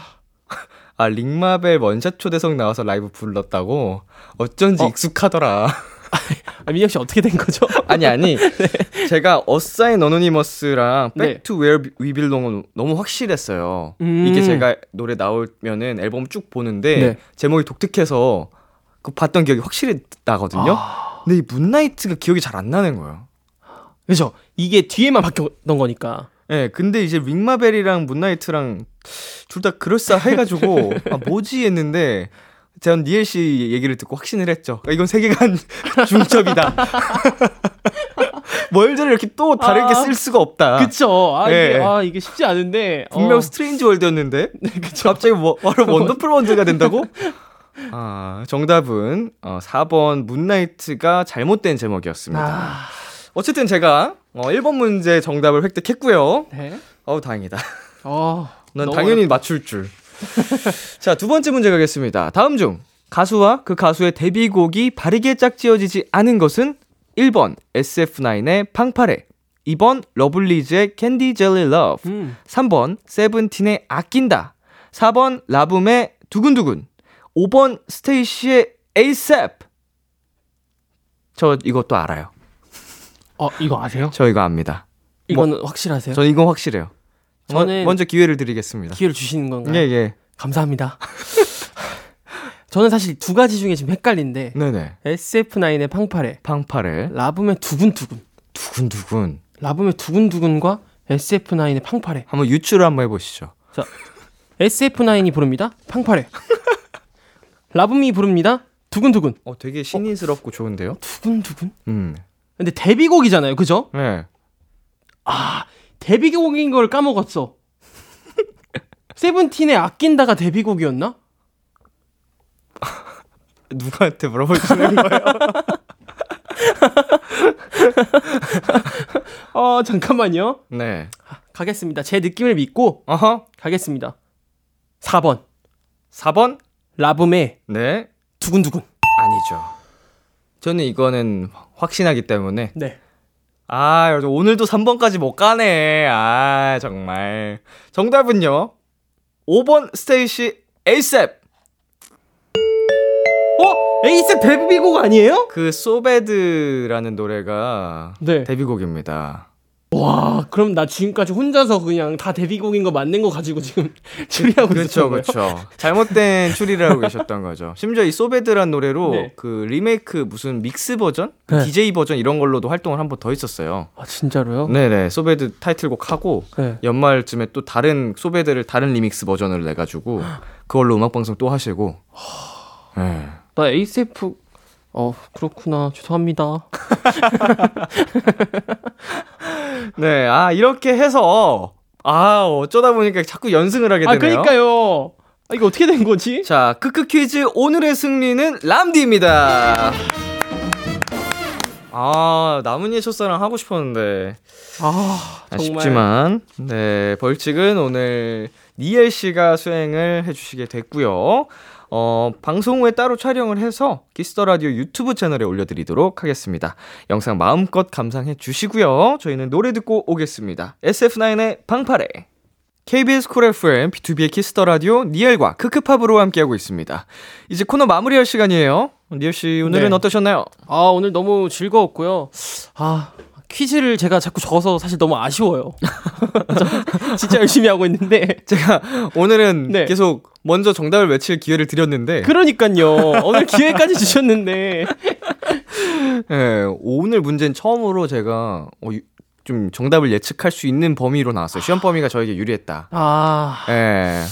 Speaker 2: 아, ring ma bell 원샷 초대석 나와서 라이브 불렀다고? 어쩐지
Speaker 3: 어.
Speaker 2: 익숙하더라.
Speaker 3: 아, 민혁 씨 어떻게 된 거죠?
Speaker 2: 아니, 아니. 제가 a sign anonymous랑
Speaker 3: 네.
Speaker 2: back to where we belong은 너무 확실했어요.
Speaker 3: 음.
Speaker 2: 이게 제가 노래 나오면은 앨범 쭉 보는데
Speaker 3: 네.
Speaker 2: 제목이 독특해서 그 봤던 기억이 확실히 나거든요.
Speaker 3: 아.
Speaker 2: 근데 이 moon night가 기억이 잘 안 나는 거예요.
Speaker 3: 그죠? 이게 뒤에만 바뀌었던 거니까.
Speaker 2: 예, 네, 근데 이제 링마벨이랑 문나이트랑 둘 다 그럴싸해가지고 아 뭐지 했는데 전 니엘 씨 얘기를 듣고 확신을 했죠. 아, 이건 세계관 중첩이다. world를 이렇게 또 다르게
Speaker 3: 아.
Speaker 2: 쓸 수가 없다.
Speaker 3: 그쵸? 아, 이게,
Speaker 2: 네.
Speaker 3: 아, 이게 쉽지 않은데.
Speaker 2: 분명
Speaker 3: 어.
Speaker 2: strange world였는데 갑자기 뭐 바로 wonderful world가 된다고? 아 정답은 어, 4번 moon night가 잘못된 제목이었습니다.
Speaker 3: 아,
Speaker 2: 어쨌든 제가 어, 1번 문제 정답을 획득했고요.
Speaker 3: 네.
Speaker 2: 어우 다행이다.
Speaker 3: 어,
Speaker 2: 난 당연히 맞출 줄. 자, 두 번째 문제 가겠습니다. 다음 중 가수와 그 가수의 데뷔곡이 바르게 짝지어지지 않은 것은 1번 SF9의 팡파레, 2번 러블리즈의 Candy Jelly Love,
Speaker 3: 음.
Speaker 2: 3번 세븐틴의 아낀다, 4번 라붐의 두근두근, 5번 스테이시의 ASAP. 저 이것도 알아요.
Speaker 3: 어, 이거 아세요?
Speaker 2: 저 이거 압니다.
Speaker 3: 이거는 확실하세요?
Speaker 2: 저 이건 확실해요. 먼-
Speaker 3: 저는-
Speaker 2: 먼저 기회를 드리겠습니다.
Speaker 3: 기회를 주시는 건가요?
Speaker 2: 예, 예.
Speaker 3: 감사합니다. 저는 사실 두 가지 중에 지금 헷갈린데
Speaker 2: 네네.
Speaker 3: SF9의 팡파레,
Speaker 2: 팡파레.
Speaker 3: 라붐의 두근두근.
Speaker 2: 두근두근.
Speaker 3: 라붐의 두근두근과 SF9의 팡파레.
Speaker 2: 한번 유추를 한번 해보시죠.
Speaker 3: 자, SF9이 부릅니다. 팡파레. 라붐이 부릅니다. 두근두근.
Speaker 2: 어, 되게 신인스럽고 좋은데요?
Speaker 3: 두근두근?
Speaker 2: 음.
Speaker 3: 근데 데뷔곡이잖아요. 그죠?
Speaker 2: 네.
Speaker 3: 아, 데뷔곡인 걸 까먹었어. 세븐틴의 아낀다가 데뷔곡이었나?
Speaker 2: 누구한테 물어보시는 거예요?
Speaker 3: 어, 잠깐만요.
Speaker 2: 네.
Speaker 3: 가겠습니다. 제 느낌을 믿고
Speaker 2: 어허.
Speaker 3: 가겠습니다. 4번.
Speaker 2: 4번?
Speaker 3: 라붐의
Speaker 2: 네.
Speaker 3: 두근두근.
Speaker 2: 아니죠. 저는 이거는 확신하기 때문에.
Speaker 3: 네.
Speaker 2: 아, 오늘도 3번까지 못 가네. 아, 정말. 정답은요. 5번 스테이시 ASAP.
Speaker 3: 어? ASAP 데뷔곡 아니에요?
Speaker 2: 그 SO BAD라는 노래가
Speaker 3: 네.
Speaker 2: 데뷔곡입니다.
Speaker 3: 와, 그럼 나 지금까지 혼자서 그냥 다 데뷔곡인 거 맞는 거 가지고 지금 추리하고
Speaker 2: 그렇죠,
Speaker 3: 있었던 거예요?
Speaker 2: 그렇죠. 잘못된 추리를 하고 계셨던 거죠. 심지어 이 SO BAD란 노래로
Speaker 3: 네.
Speaker 2: 그 리메이크 무슨 믹스 버전,
Speaker 3: 네.
Speaker 2: DJ 버전 이런 걸로도 활동을 한 번 더 했었어요.
Speaker 3: 아, 진짜로요?
Speaker 2: 네 네, SO BAD 타이틀곡 하고
Speaker 3: 네.
Speaker 2: 연말쯤에 또 다른 SO BAD를 다른 리믹스 버전을 내 가지고 그걸로 음악 방송 또 하시고. 네.
Speaker 3: 나 ASAP 어, 그렇구나. 죄송합니다.
Speaker 2: 네, 아, 이렇게 해서, 아, 어쩌다 보니까 자꾸 연승을 하게
Speaker 3: 아,
Speaker 2: 되네요.
Speaker 3: 그러니까요. 아, 이거 어떻게 된 거지?
Speaker 2: 자, 크크 퀴즈 오늘의 승리는 람디입니다. 아, 나문희의 첫사랑 하고 싶었는데.
Speaker 3: 아.
Speaker 2: 아쉽지만, 네, 벌칙은 오늘 니엘 씨가 수행을 해주시게 됐고요. 어, 방송 후에 따로 촬영을 해서 Kiss the Radio 유튜브 채널에 올려드리도록 하겠습니다. 영상 마음껏 감상해 주시고요. 저희는 노래 듣고 오겠습니다. SF9의 팡파레. KBS Cool FM, B2B의 키스터 라디오, 니엘과 크크팝으로 함께하고 있습니다. 이제 코너 마무리할 시간이에요. 니엘 씨, 오늘은
Speaker 3: 네.
Speaker 2: 어떠셨나요?
Speaker 3: 아, 오늘 너무 즐거웠고요. 아, 퀴즈를 제가 자꾸 적어서 사실 너무 아쉬워요. 저 진짜 열심히 하고 있는데.
Speaker 2: 제가 오늘은
Speaker 3: 네.
Speaker 2: 계속 먼저 정답을 외칠 기회를 드렸는데,
Speaker 3: 그러니까요. 오늘 기회까지 주셨는데.
Speaker 2: 예, 오늘 문제는 처음으로 제가 어, 유- 좀 정답을 예측할 수 있는 범위로 나왔어요. 시험 범위가 저에게 유리했다.
Speaker 3: 아,
Speaker 2: 예.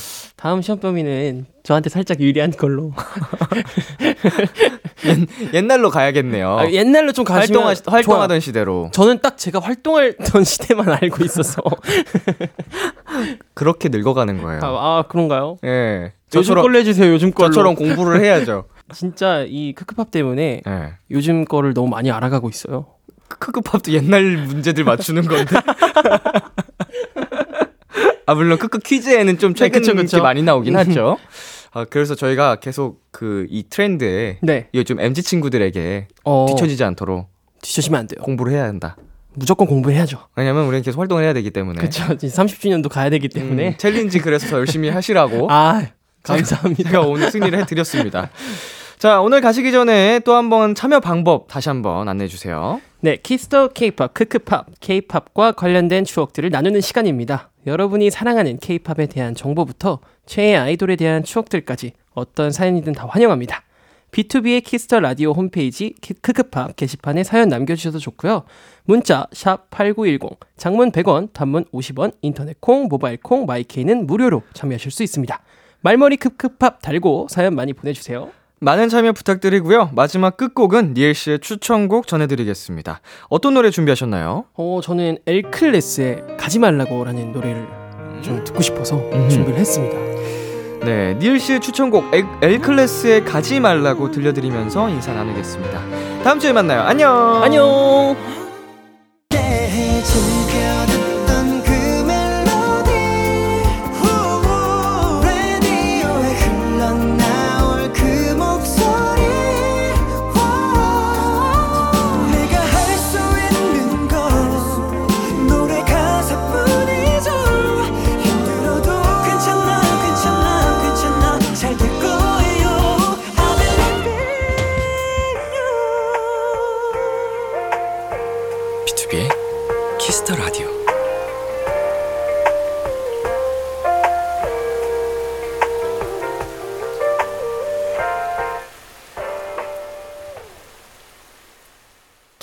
Speaker 3: 다음 시험 범위는 저한테 살짝 유리한 걸로.
Speaker 2: 옛 날로 가야겠네요.
Speaker 3: 아, 옛날로 좀 가시면
Speaker 2: 활동하. 활동하던 시대로.
Speaker 3: 저는 딱 제가 활동하던 시대만 알고 있어서.
Speaker 2: 그렇게 늙어가는 거예요.
Speaker 3: 아, 아, 그런가요?
Speaker 2: 예.
Speaker 3: 요즘
Speaker 2: 저처럼,
Speaker 3: 걸로 해주세요. 요즘 걸로.
Speaker 2: 저처럼 공부를 해야죠.
Speaker 3: 진짜 이 크크팝 때문에
Speaker 2: 예.
Speaker 3: 요즘 거를 너무 많이 알아가고 있어요.
Speaker 2: 크크팝도 옛날 문제들 맞추는 건데. 아, 물론 크크 퀴즈에는 좀 최근
Speaker 3: 네, 그쵸, 그쵸.
Speaker 2: 게 많이 나오긴 하죠. 아, 그래서 저희가 계속 그 이 트렌드에
Speaker 3: 네.
Speaker 2: 이게 좀 MZ 친구들에게
Speaker 3: 어,
Speaker 2: 뒤처지지 않도록
Speaker 3: 뒤처지면 안 돼요.
Speaker 2: 공부를 해야 한다.
Speaker 3: 무조건 공부해야죠.
Speaker 2: 왜냐면 우리는 계속 활동을 해야 되기 때문에.
Speaker 3: 그렇죠. 30주년도 가야 되기 때문에.
Speaker 2: 음, 챌린지 그래서 더 열심히 하시라고
Speaker 3: 아, 감사합니다.
Speaker 2: 제가 오늘 승리를 해 드렸습니다. 자, 오늘 가시기 전에 또 한번 참여 방법 다시 한번 안내해 주세요.
Speaker 3: 네, Kiss the 케이팝 크크팝 케이팝과 관련된 추억들을 나누는 시간입니다. 여러분이 사랑하는 케이팝에 대한 정보부터 최애 아이돌에 대한 추억들까지 어떤 사연이든 다 환영합니다. B2B의 키스터 라디오 홈페이지 키- 크크팝 게시판에 사연 남겨주셔도 좋고요. 문자 샵 8910, 장문 100원, 단문 50원, 인터넷 콩, 모바일 콩, 마이케이는 무료로 참여하실 수 있습니다. 말머리 크크팝 달고 사연 많이 보내주세요.
Speaker 2: 많은 참여 부탁드리고요. 마지막 끝곡은 니엘 씨의 추천곡 전해드리겠습니다. 어떤 노래 준비하셨나요?
Speaker 3: 어, 저는 엘클레스의 가지 말라고라는 노래를 좀 듣고 싶어서
Speaker 2: 음.
Speaker 3: 준비를 했습니다.
Speaker 2: 네, 니엘 씨의 추천곡 엘, 엘클래스의 가지 말라고 들려드리면서 인사 나누겠습니다. 다음 주에 만나요. 안녕.
Speaker 3: 안녕.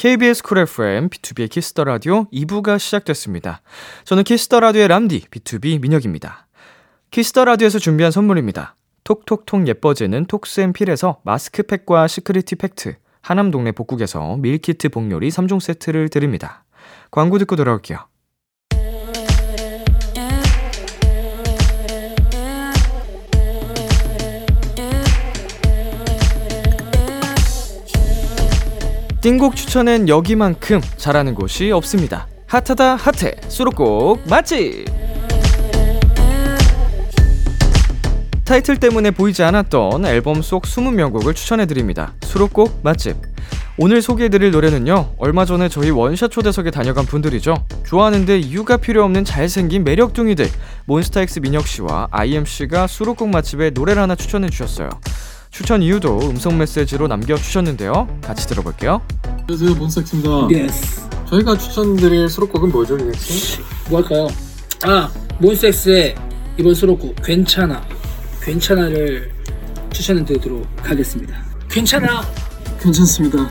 Speaker 2: KBS Cool FM, B2B의 키스터 라디오 2부가 시작됐습니다. 저는 Kiss the Radio의 람디, BTOB 민혁입니다. Kiss the Radio에서 준비한 선물입니다. 톡톡톡 예뻐지는 톡스앤필에서 마스크팩과 시크릿티 팩트, 하남 동네 복국에서 밀키트 복요리 3종 세트를 드립니다. 광고 듣고 돌아올게요. 띵곡 추천엔 여기만큼 잘하는 곳이 없습니다. 핫하다 핫해. 수록곡 맛집! 타이틀 때문에 보이지 않았던 앨범 속 20명곡을 추천해드립니다. 수록곡 맛집. 오늘 소개해드릴 노래는요 얼마 전에 저희 원샷 초대석에 다녀간 분들이죠. 좋아하는데 이유가 필요 없는 잘생긴 매력둥이들 몬스타엑스 민혁씨와 IMC가 수록곡 맛집에 노래를 하나 추천해주셨어요 추천 이유도 음성 메시지로 남겨주셨는데요 같이 들어볼게요
Speaker 4: 안녕하세요 몬스타엑스입니다
Speaker 5: yes.
Speaker 4: 저희가 추천드릴 수록곡은 뭐죠 리렉씨?
Speaker 5: 뭐 할까요? 아, 몬스엑스의 이번 수록곡 괜찮아. 괜찮아를 추천해 드리도록 하겠습니다. 괜찮아.
Speaker 4: 괜찮습니다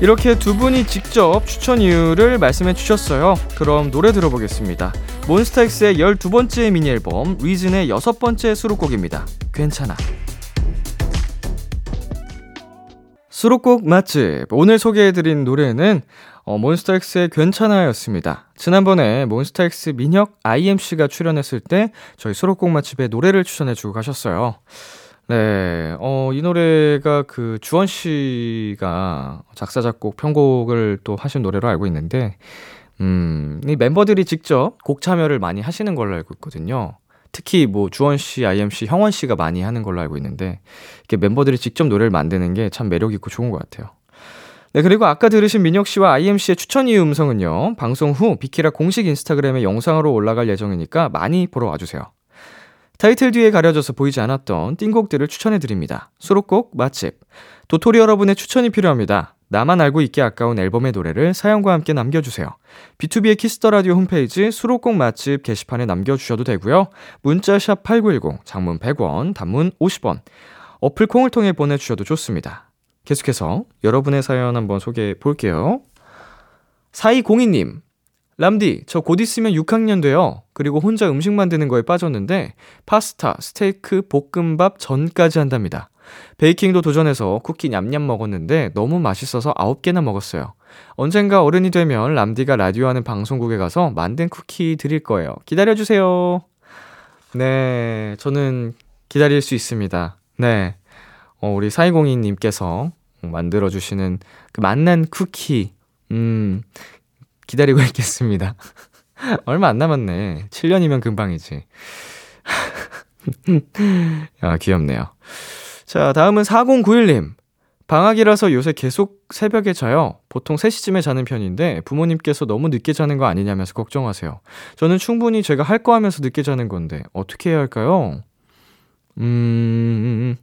Speaker 2: 이렇게 두 분이 직접 추천 이유를 말씀해 주셨어요. 그럼 노래 들어보겠습니다. 몬스타엑스의 12번째 미니 앨범 REASON의 여섯 번째 수록곡입니다. 괜찮아. 수록곡 맛집. 오늘 소개해드린 노래는 어, 몬스타엑스의 괜찮아였습니다. 지난번에 몬스타엑스 민혁 IMC가 출연했을 때 저희 수록곡 맛집에 노래를 추천해주고 가셨어요. 네, 어, 이 노래가 그 주원 씨가 작사, 작곡, 편곡을 또 하신 노래로 알고 있는데, 음, 이 멤버들이 직접 곡 참여를 많이 하시는 걸로 알고 있거든요. 특히 뭐 주원 씨, IMC, 형원 씨가 많이 하는 걸로 알고 있는데 이렇게 멤버들이 직접 노래를 만드는 게 참 매력 있고 좋은 것 같아요. 네, 그리고 아까 들으신 민혁 씨와 IMC의 추천 이유 음성은요. 방송 후 비키라 공식 인스타그램에 영상으로 올라갈 예정이니까 많이 보러 와 주세요. 타이틀 뒤에 가려져서 보이지 않았던 띵곡들을 추천해 드립니다. 수록곡 맛집. 도토리 여러분의 추천이 필요합니다. 나만 알고 있기 아까운 앨범의 노래를 사연과 함께 남겨주세요. B2B의 키스터 라디오 홈페이지 수록곡 맛집 게시판에 남겨주셔도 되고요. 문자 샵 8910, 장문 100원, 단문 50원. 어플 콩을 통해 보내주셔도 좋습니다. 계속해서 여러분의 사연 한번 소개해 볼게요. 4202님, 람디, 저 곧 있으면 6학년 돼요. 그리고 혼자 음식 만드는 거에 빠졌는데, 파스타, 스테이크, 볶음밥, 전까지 한답니다. 베이킹도 도전해서 쿠키 냠냠 먹었는데 너무 맛있어서 9개나 먹었어요. 언젠가 어른이 되면 람디가 라디오 하는 방송국에 가서 만든 쿠키 드릴 거예요. 기다려주세요. 네, 저는 기다릴 수 있습니다. 네. 어, 우리 4202님께서 만들어주시는 그 맛난 쿠키, 음, 기다리고 있겠습니다. 얼마 안 남았네. 7년이면 금방이지. 아, 귀엽네요. 자, 다음은 4091님. 방학이라서 요새 계속 새벽에 자요. 보통 3시쯤에 자는 편인데 부모님께서 너무 늦게 자는 거 아니냐면서 걱정하세요. 저는 충분히 제가 할 거 하면서 늦게 자는 건데 어떻게 해야 할까요? 음,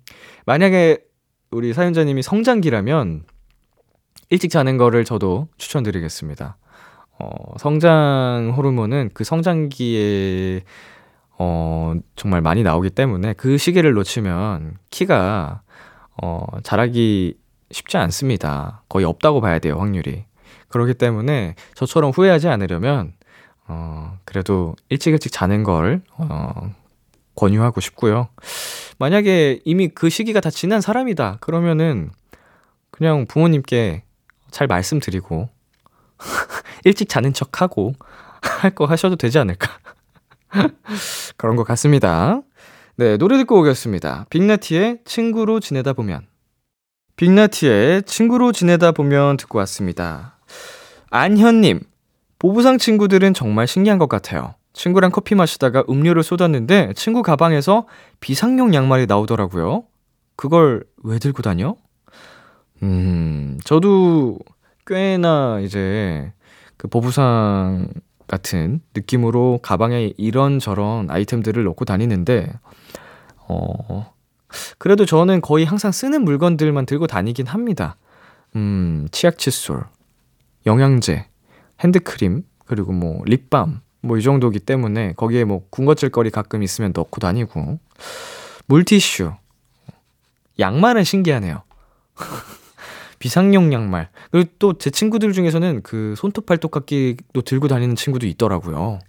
Speaker 2: 만약에 우리 사연자님이 성장기라면 일찍 자는 거를 저도 추천드리겠습니다. 어, 성장 호르몬은 그 성장기에 어, 정말 많이 나오기 때문에 그 시기를 놓치면 키가 어, 자라기 쉽지 않습니다. 거의 없다고 봐야 돼요, 확률이. 그렇기 때문에 저처럼 후회하지 않으려면 어, 그래도 일찍 일찍 자는 걸 어, 권유하고 싶고요. 만약에 이미 그 시기가 다 지난 사람이다. 그러면은 그냥 부모님께 잘 말씀드리고 일찍 자는 척하고 할 거 하셔도 되지 않을까. 그런 것 같습니다. 네, 노래 듣고 오겠습니다. 빅나티의 친구로 지내다 보면. 빅나티의 친구로 지내다 보면 듣고 왔습니다. 안현님, 보부상 친구들은 정말 신기한 것 같아요. 친구랑 커피 마시다가 음료를 쏟았는데 친구 가방에서 비상용 양말이 나오더라고요. 그걸 왜 들고 다녀? 음, 저도 꽤나 이제 그 보부상 같은 느낌으로 가방에 이런저런 아이템들을 넣고 다니는데, 어, 그래도 저는 거의 항상 쓰는 물건들만 들고 다니긴 합니다. 음, 치약 칫솔, 영양제, 핸드크림, 그리고 뭐 립밤, 뭐 이 정도기 때문에 거기에 뭐 군것질거리 가끔 있으면 넣고 다니고, 물티슈, 양말은 신기하네요. 비상용 양말. 그리고 또 제 친구들 중에서는 그 손톱 팔톱 깎기도 들고 다니는 친구도 있더라고요.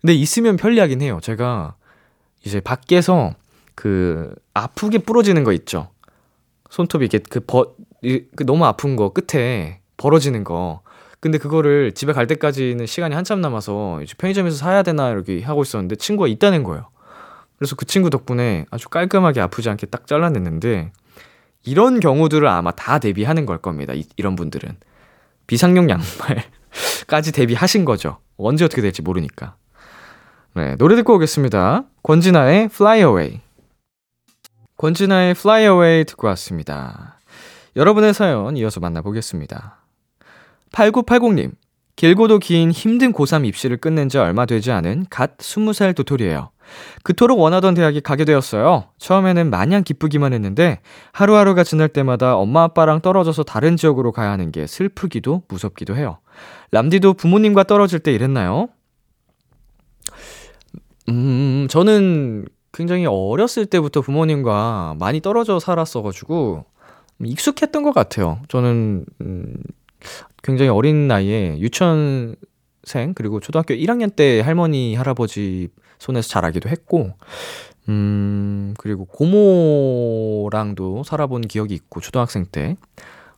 Speaker 2: 근데 있으면 편리하긴 해요. 제가 이제 밖에서 그 아프게 부러지는 거 있죠. 손톱이 이렇게 그 버, 그 너무 아픈 거 끝에 벌어지는 거. 근데 그거를 집에 갈 때까지는 시간이 한참 남아서 이제 편의점에서 사야 되나 이렇게 하고 있었는데 친구가 있다는 거예요. 그래서 그 친구 덕분에 아주 깔끔하게 아프지 않게 딱 잘라냈는데 이런 경우들을 아마 다 대비하는 걸 겁니다. 이, 이런 분들은. 비상용 양말까지 대비하신 거죠. 언제 어떻게 될지 모르니까. 네, 노래 듣고 오겠습니다. 권진아의 Fly Away. 권진아의 Fly Away 듣고 왔습니다. 여러분의 사연 이어서 만나보겠습니다. 8980님, 길고도 긴 힘든 고3 입시를 끝낸 지 얼마 되지 않은 갓 20살 도토리예요. 그토록 원하던 대학에 가게 되었어요. 처음에는 마냥 기쁘기만 했는데 하루하루가 지날 때마다 엄마 아빠랑 떨어져서 다른 지역으로 가야 하는 게 슬프기도 무섭기도 해요. 람디도 부모님과 떨어질 때 이랬나요? 음, 저는 굉장히 어렸을 때부터 부모님과 많이 떨어져 살았어가지고 익숙했던 것 같아요. 저는 음, 굉장히 어린 나이에 유치원생 그리고 초등학교 1학년 때 할머니 할아버지 손에서 자라기도 했고 음, 그리고 고모랑도 살아본 기억이 있고, 초등학생 때.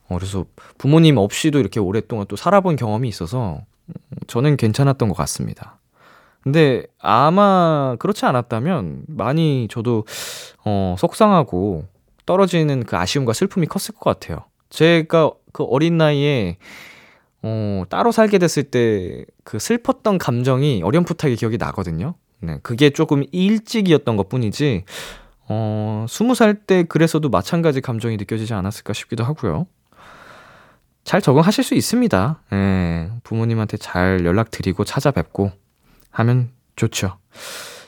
Speaker 2: 어, 그래서 부모님 없이도 이렇게 오랫동안 또 살아본 경험이 있어서 음, 저는 괜찮았던 것 같습니다. 근데 아마 그렇지 않았다면 많이 저도 어, 속상하고 떨어지는 그 아쉬움과 슬픔이 컸을 것 같아요. 제가 그 어린 나이에 어, 따로 살게 됐을 때 그 슬펐던 감정이 어렴풋하게 기억이 나거든요. 네, 그게 조금 일찍이었던 것 뿐이지, 어, 스무 살 때 그래서도 마찬가지 감정이 느껴지지 않았을까 싶기도 하고요. 잘 적응하실 수 있습니다. 예, 부모님한테 잘 연락드리고 찾아뵙고 하면 좋죠.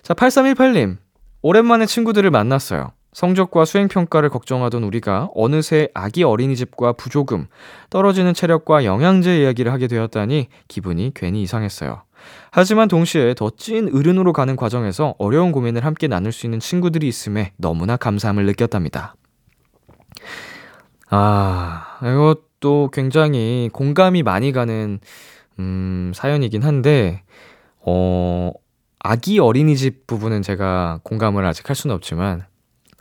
Speaker 2: 자, 8318님. 오랜만에 친구들을 만났어요. 성적과 수행평가를 걱정하던 우리가 어느새 아기 어린이집과 부조금, 떨어지는 체력과 영양제 이야기를 하게 되었다니 기분이 괜히 이상했어요. 하지만 동시에 더 찐 어른으로 가는 과정에서 어려운 고민을 함께 나눌 수 있는 친구들이 있음에 너무나 감사함을 느꼈답니다. 아, 이것도 굉장히 공감이 많이 가는, 음, 사연이긴 한데, 어, 아기 어린이집 부분은 제가 공감을 아직 할 수는 없지만,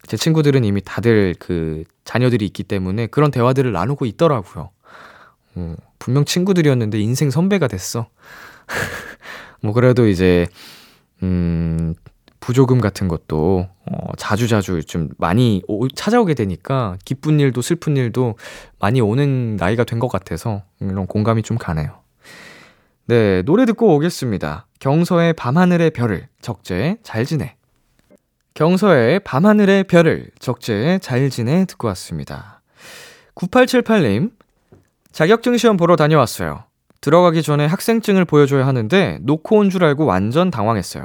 Speaker 2: 제 친구들은 이미 다들 그 자녀들이 있기 때문에 그런 대화들을 나누고 있더라고요. 어, 분명 친구들이었는데 인생 선배가 됐어. 뭐 그래도 이제 음 부조금 같은 것도 어, 자주자주 좀 많이 오, 찾아오게 되니까 기쁜 일도 슬픈 일도 많이 오는 나이가 된 것 같아서 이런 공감이 좀 가네요. 네, 노래 듣고 오겠습니다. 경서의 밤하늘의 별을 적재 잘 지내. 경서의 밤하늘의 별을 적재 잘 지내 듣고 왔습니다. 9878님, 자격증 시험 보러 다녀왔어요. 들어가기 전에 학생증을 보여줘야 하는데 놓고 온 줄 알고 완전 당황했어요.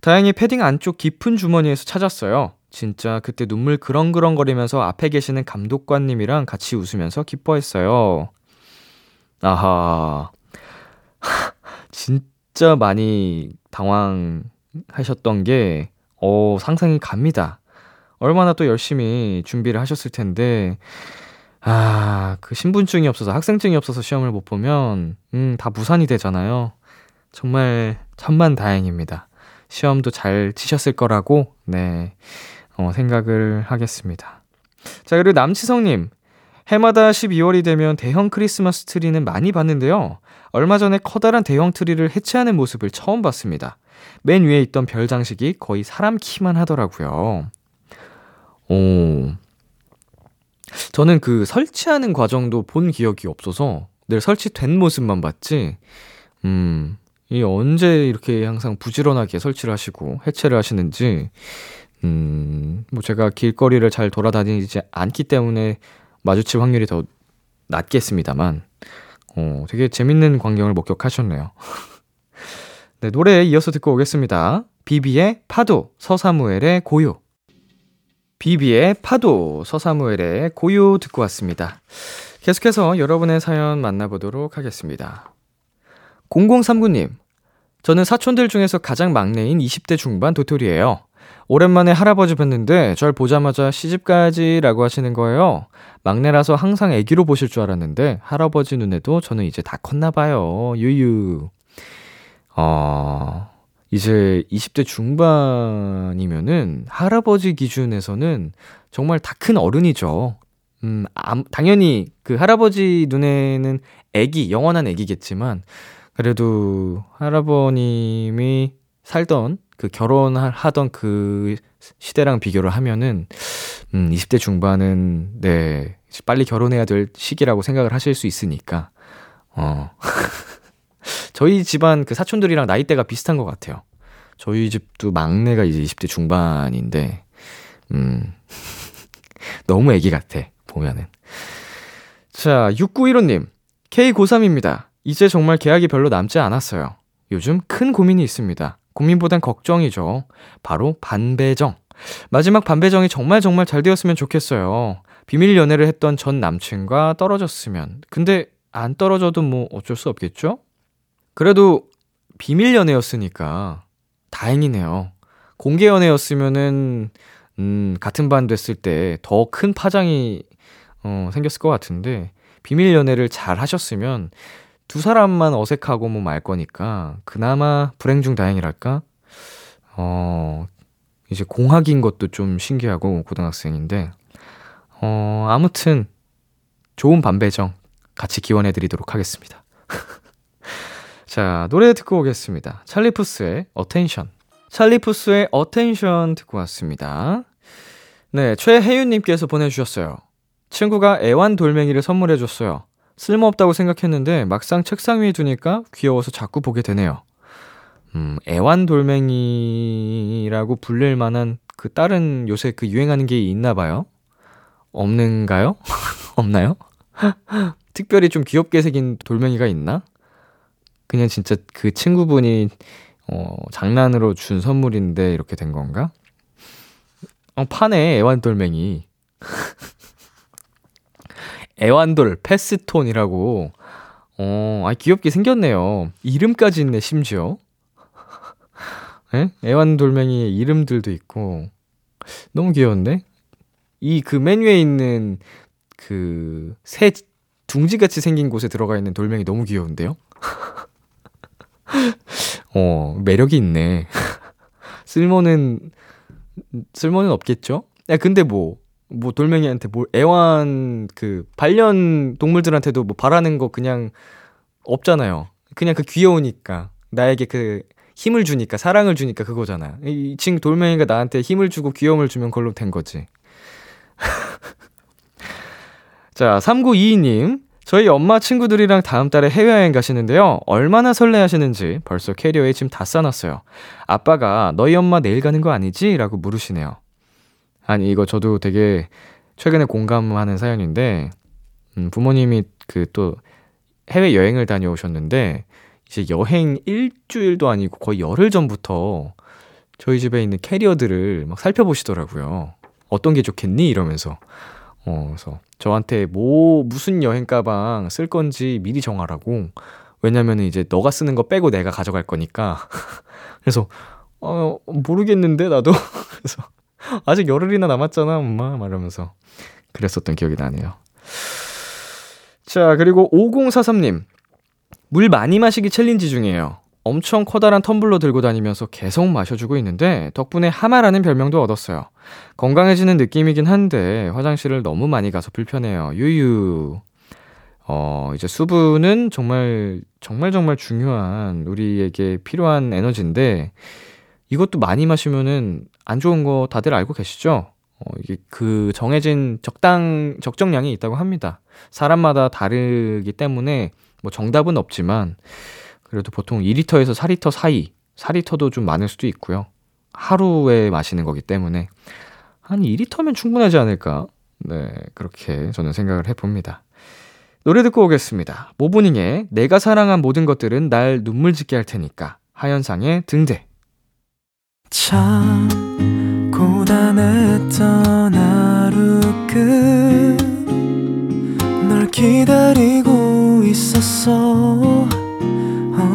Speaker 2: 다행히 패딩 안쪽 깊은 주머니에서 찾았어요. 진짜 그때 눈물 그렁그렁거리면서 앞에 계시는 감독관님이랑 같이 웃으면서 기뻐했어요. 아하. 진짜 많이 당황하셨던 게, 어, 상상이 갑니다. 얼마나 또 열심히 준비를 하셨을 텐데, 아, 그 신분증이 없어서, 학생증이 없어서 시험을 못 보면, 음, 다 무산이 되잖아요. 정말 천만 다행입니다. 시험도 잘 치셨을 거라고, 네, 어, 생각을 하겠습니다. 자, 그리고 남치성님. 해마다 12월이 되면 대형 크리스마스 트리는 많이 봤는데요. 얼마 전에 커다란 대형 트리를 해체하는 모습을 처음 봤습니다. 맨 위에 있던 별 장식이 거의 사람 키만 하더라고요. 오. 저는 그 설치하는 과정도 본 기억이 없어서 늘 설치된 모습만 봤지, 음, 이 언제 이렇게 항상 부지런하게 설치를 하시고 해체를 하시는지, 음, 뭐 제가 길거리를 잘 돌아다니지 않기 때문에 마주칠 확률이 더 낮겠습니다만, 어, 되게 재밌는 광경을 목격하셨네요. 네, 노래에 이어서 듣고 오겠습니다. 비비의 파도, 서사무엘의 고요. 비비의 파도, 서사무엘의 고요 듣고 왔습니다. 계속해서 여러분의 사연 만나보도록 하겠습니다. 0039님, 저는 사촌들 중에서 가장 막내인 20대 중반 도토리예요. 오랜만에 할아버지 뵀는데 절 보자마자 시집가야지라고 하시는 거예요. 막내라서 항상 애기로 보실 줄 알았는데 할아버지 눈에도 저는 이제 다 컸나 봐요. 유유. 어, 이제 20대 중반이면은 할아버지 기준에서는 정말 다 큰 어른이죠. 음, 아, 당연히 그 할아버지 눈에는 애기, 영원한 애기겠지만 그래도 할아버님이 살던 그 결혼하던 그 시대랑 비교를 하면은 음 20대 중반은 네 빨리 결혼해야 될 시기라고 생각을 하실 수 있으니까 어 저희 집안 그 사촌들이랑 나이대가 비슷한 것 같아요. 저희 집도 막내가 이제 20대 중반인데 음 너무 애기 같아 보면은 자 6915님 K 고3입니다. 이제 정말 계약이 별로 남지 않았어요. 요즘 큰 고민이 있습니다. 고민보단 걱정이죠. 바로 반배정. 마지막 반배정이 정말 정말 잘 되었으면 좋겠어요. 비밀 연애를 했던 전 남친과 떨어졌으면. 근데 안 떨어져도 뭐 어쩔 수 없겠죠? 그래도 비밀 연애였으니까 다행이네요. 공개 연애였으면은 음, 같은 반 됐을 때 더 큰 파장이 어, 생겼을 것 같은데 비밀 연애를 잘 하셨으면 두 사람만 어색하고 뭐 말 거니까 그나마 불행 중 다행이랄까? 어, 이제 공학인 것도 좀 신기하고 고등학생인데 어 아무튼 좋은 반배정 같이 기원해 드리도록 하겠습니다. 자, 노래 듣고 오겠습니다. Charlie Puth의 Attention. Charlie Puth의 Attention 듣고 왔습니다. 네, 최혜윤님께서 보내주셨어요. 친구가 애완 돌멩이를 선물해줬어요. 쓸모없다고 생각했는데 막상 책상 위에 두니까 귀여워서 자꾸 보게 되네요. 음, 애완 돌멩이라고 불릴 만한 그 다른 요새 그 유행하는 게 있나 봐요? 없는가요? 없나요? 특별히 좀 귀엽게 생긴 돌멩이가 있나? 그냥 진짜 그 친구분이 어, 장난으로 준 선물인데 이렇게 된 건가? 어, 파네, 애완돌멩이. 애완돌, 패스톤이라고. 어, 아, 귀엽게 생겼네요. 이름까지 있네, 심지어. 에? 애완돌멩이의 이름들도 있고. 너무 귀여운데? 이 그 메뉴에 있는 그 새 둥지같이 생긴 곳에 들어가 있는 돌멩이 너무 귀여운데요? 어, 매력이 있네. 쓸모는, 쓸모는 없겠죠? 야, 근데 뭐, 뭐 돌멩이한테 뭐 애완 그 반려 동물들한테도 뭐 바라는 거 그냥 없잖아요. 그냥 그 귀여우니까 나에게 그 힘을 주니까 사랑을 주니까 그거잖아. 이 친구 돌멩이가 나한테 힘을 주고 귀여움을 주면 그걸로 된 거지. 자, 3922님. 저희 엄마 친구들이랑 다음 달에 해외여행 가시는데요. 얼마나 설레하시는지 벌써 캐리어에 짐 다 싸놨어요. 아빠가 너희 엄마 내일 가는 거 아니지? 라고 물으시네요. 아니, 이거 저도 되게 최근에 공감하는 사연인데, 음, 부모님이 그 또 해외여행을 다녀오셨는데, 이제 여행 일주일도 아니고 거의 열흘 전부터 저희 집에 있는 캐리어들을 막 살펴보시더라고요. 어떤 게 좋겠니? 이러면서. 어, 그래서 저한테 뭐, 무슨 여행 가방 쓸 건지 미리 정하라고. 왜냐면 이제 너가 쓰는 거 빼고 내가 가져갈 거니까. 그래서, 어, 모르겠는데, 나도. 그래서, 아직 열흘이나 남았잖아, 엄마. 말하면서. 그랬었던 기억이 나네요. 자, 그리고 5043님. 물 많이 마시기 챌린지 중이에요. 엄청 커다란 텀블러 들고 다니면서 계속 마셔주고 있는데 덕분에 하마라는 별명도 얻었어요. 건강해지는 느낌이긴 한데 화장실을 너무 많이 가서 불편해요. 유유. 어, 이제 수분은 정말, 정말 정말 중요한 우리에게 필요한 에너지인데 이것도 많이 마시면은 안 좋은 거 다들 알고 계시죠? 어, 이게 그 정해진 적당, 적정량이 있다고 합니다. 사람마다 다르기 때문에 뭐 정답은 없지만 그래도 보통 2리터에서 4리터 사이, 4리터도 좀 많을 수도 있고요. 하루에 마시는 거기 때문에 한 2리터면 충분하지 않을까? 네, 그렇게 저는 생각을 해봅니다. 노래 듣고 오겠습니다. 모브닝의 내가 사랑한 모든 것들은 날 눈물 짓게 할 테니까 하현상의 등대
Speaker 1: 참 고단했던 하루 끝 널 기다리고 있었어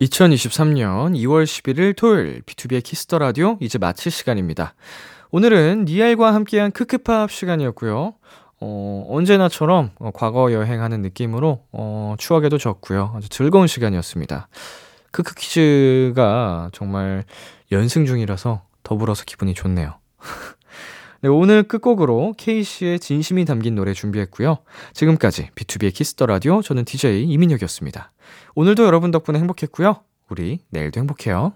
Speaker 2: 2023년 2월 11일 토요일 B2B의 키스터 라디오 이제 마칠 시간입니다. 오늘은 니엘과 함께한 크크팝 시간이었고요. 어, 언제나처럼 어, 과거 여행하는 느낌으로 어, 추억에도 젖었고요. 아주 즐거운 시간이었습니다. 크크 퀴즈가 정말 연승 중이라서 더불어서 기분이 좋네요. 네, 오늘 끝곡으로 케이시의 진심이 담긴 노래 준비했고요. 지금까지 B2B의 키스터 라디오 저는 DJ 이민혁이었습니다. 오늘도 여러분 덕분에 행복했고요. 우리 내일도 행복해요.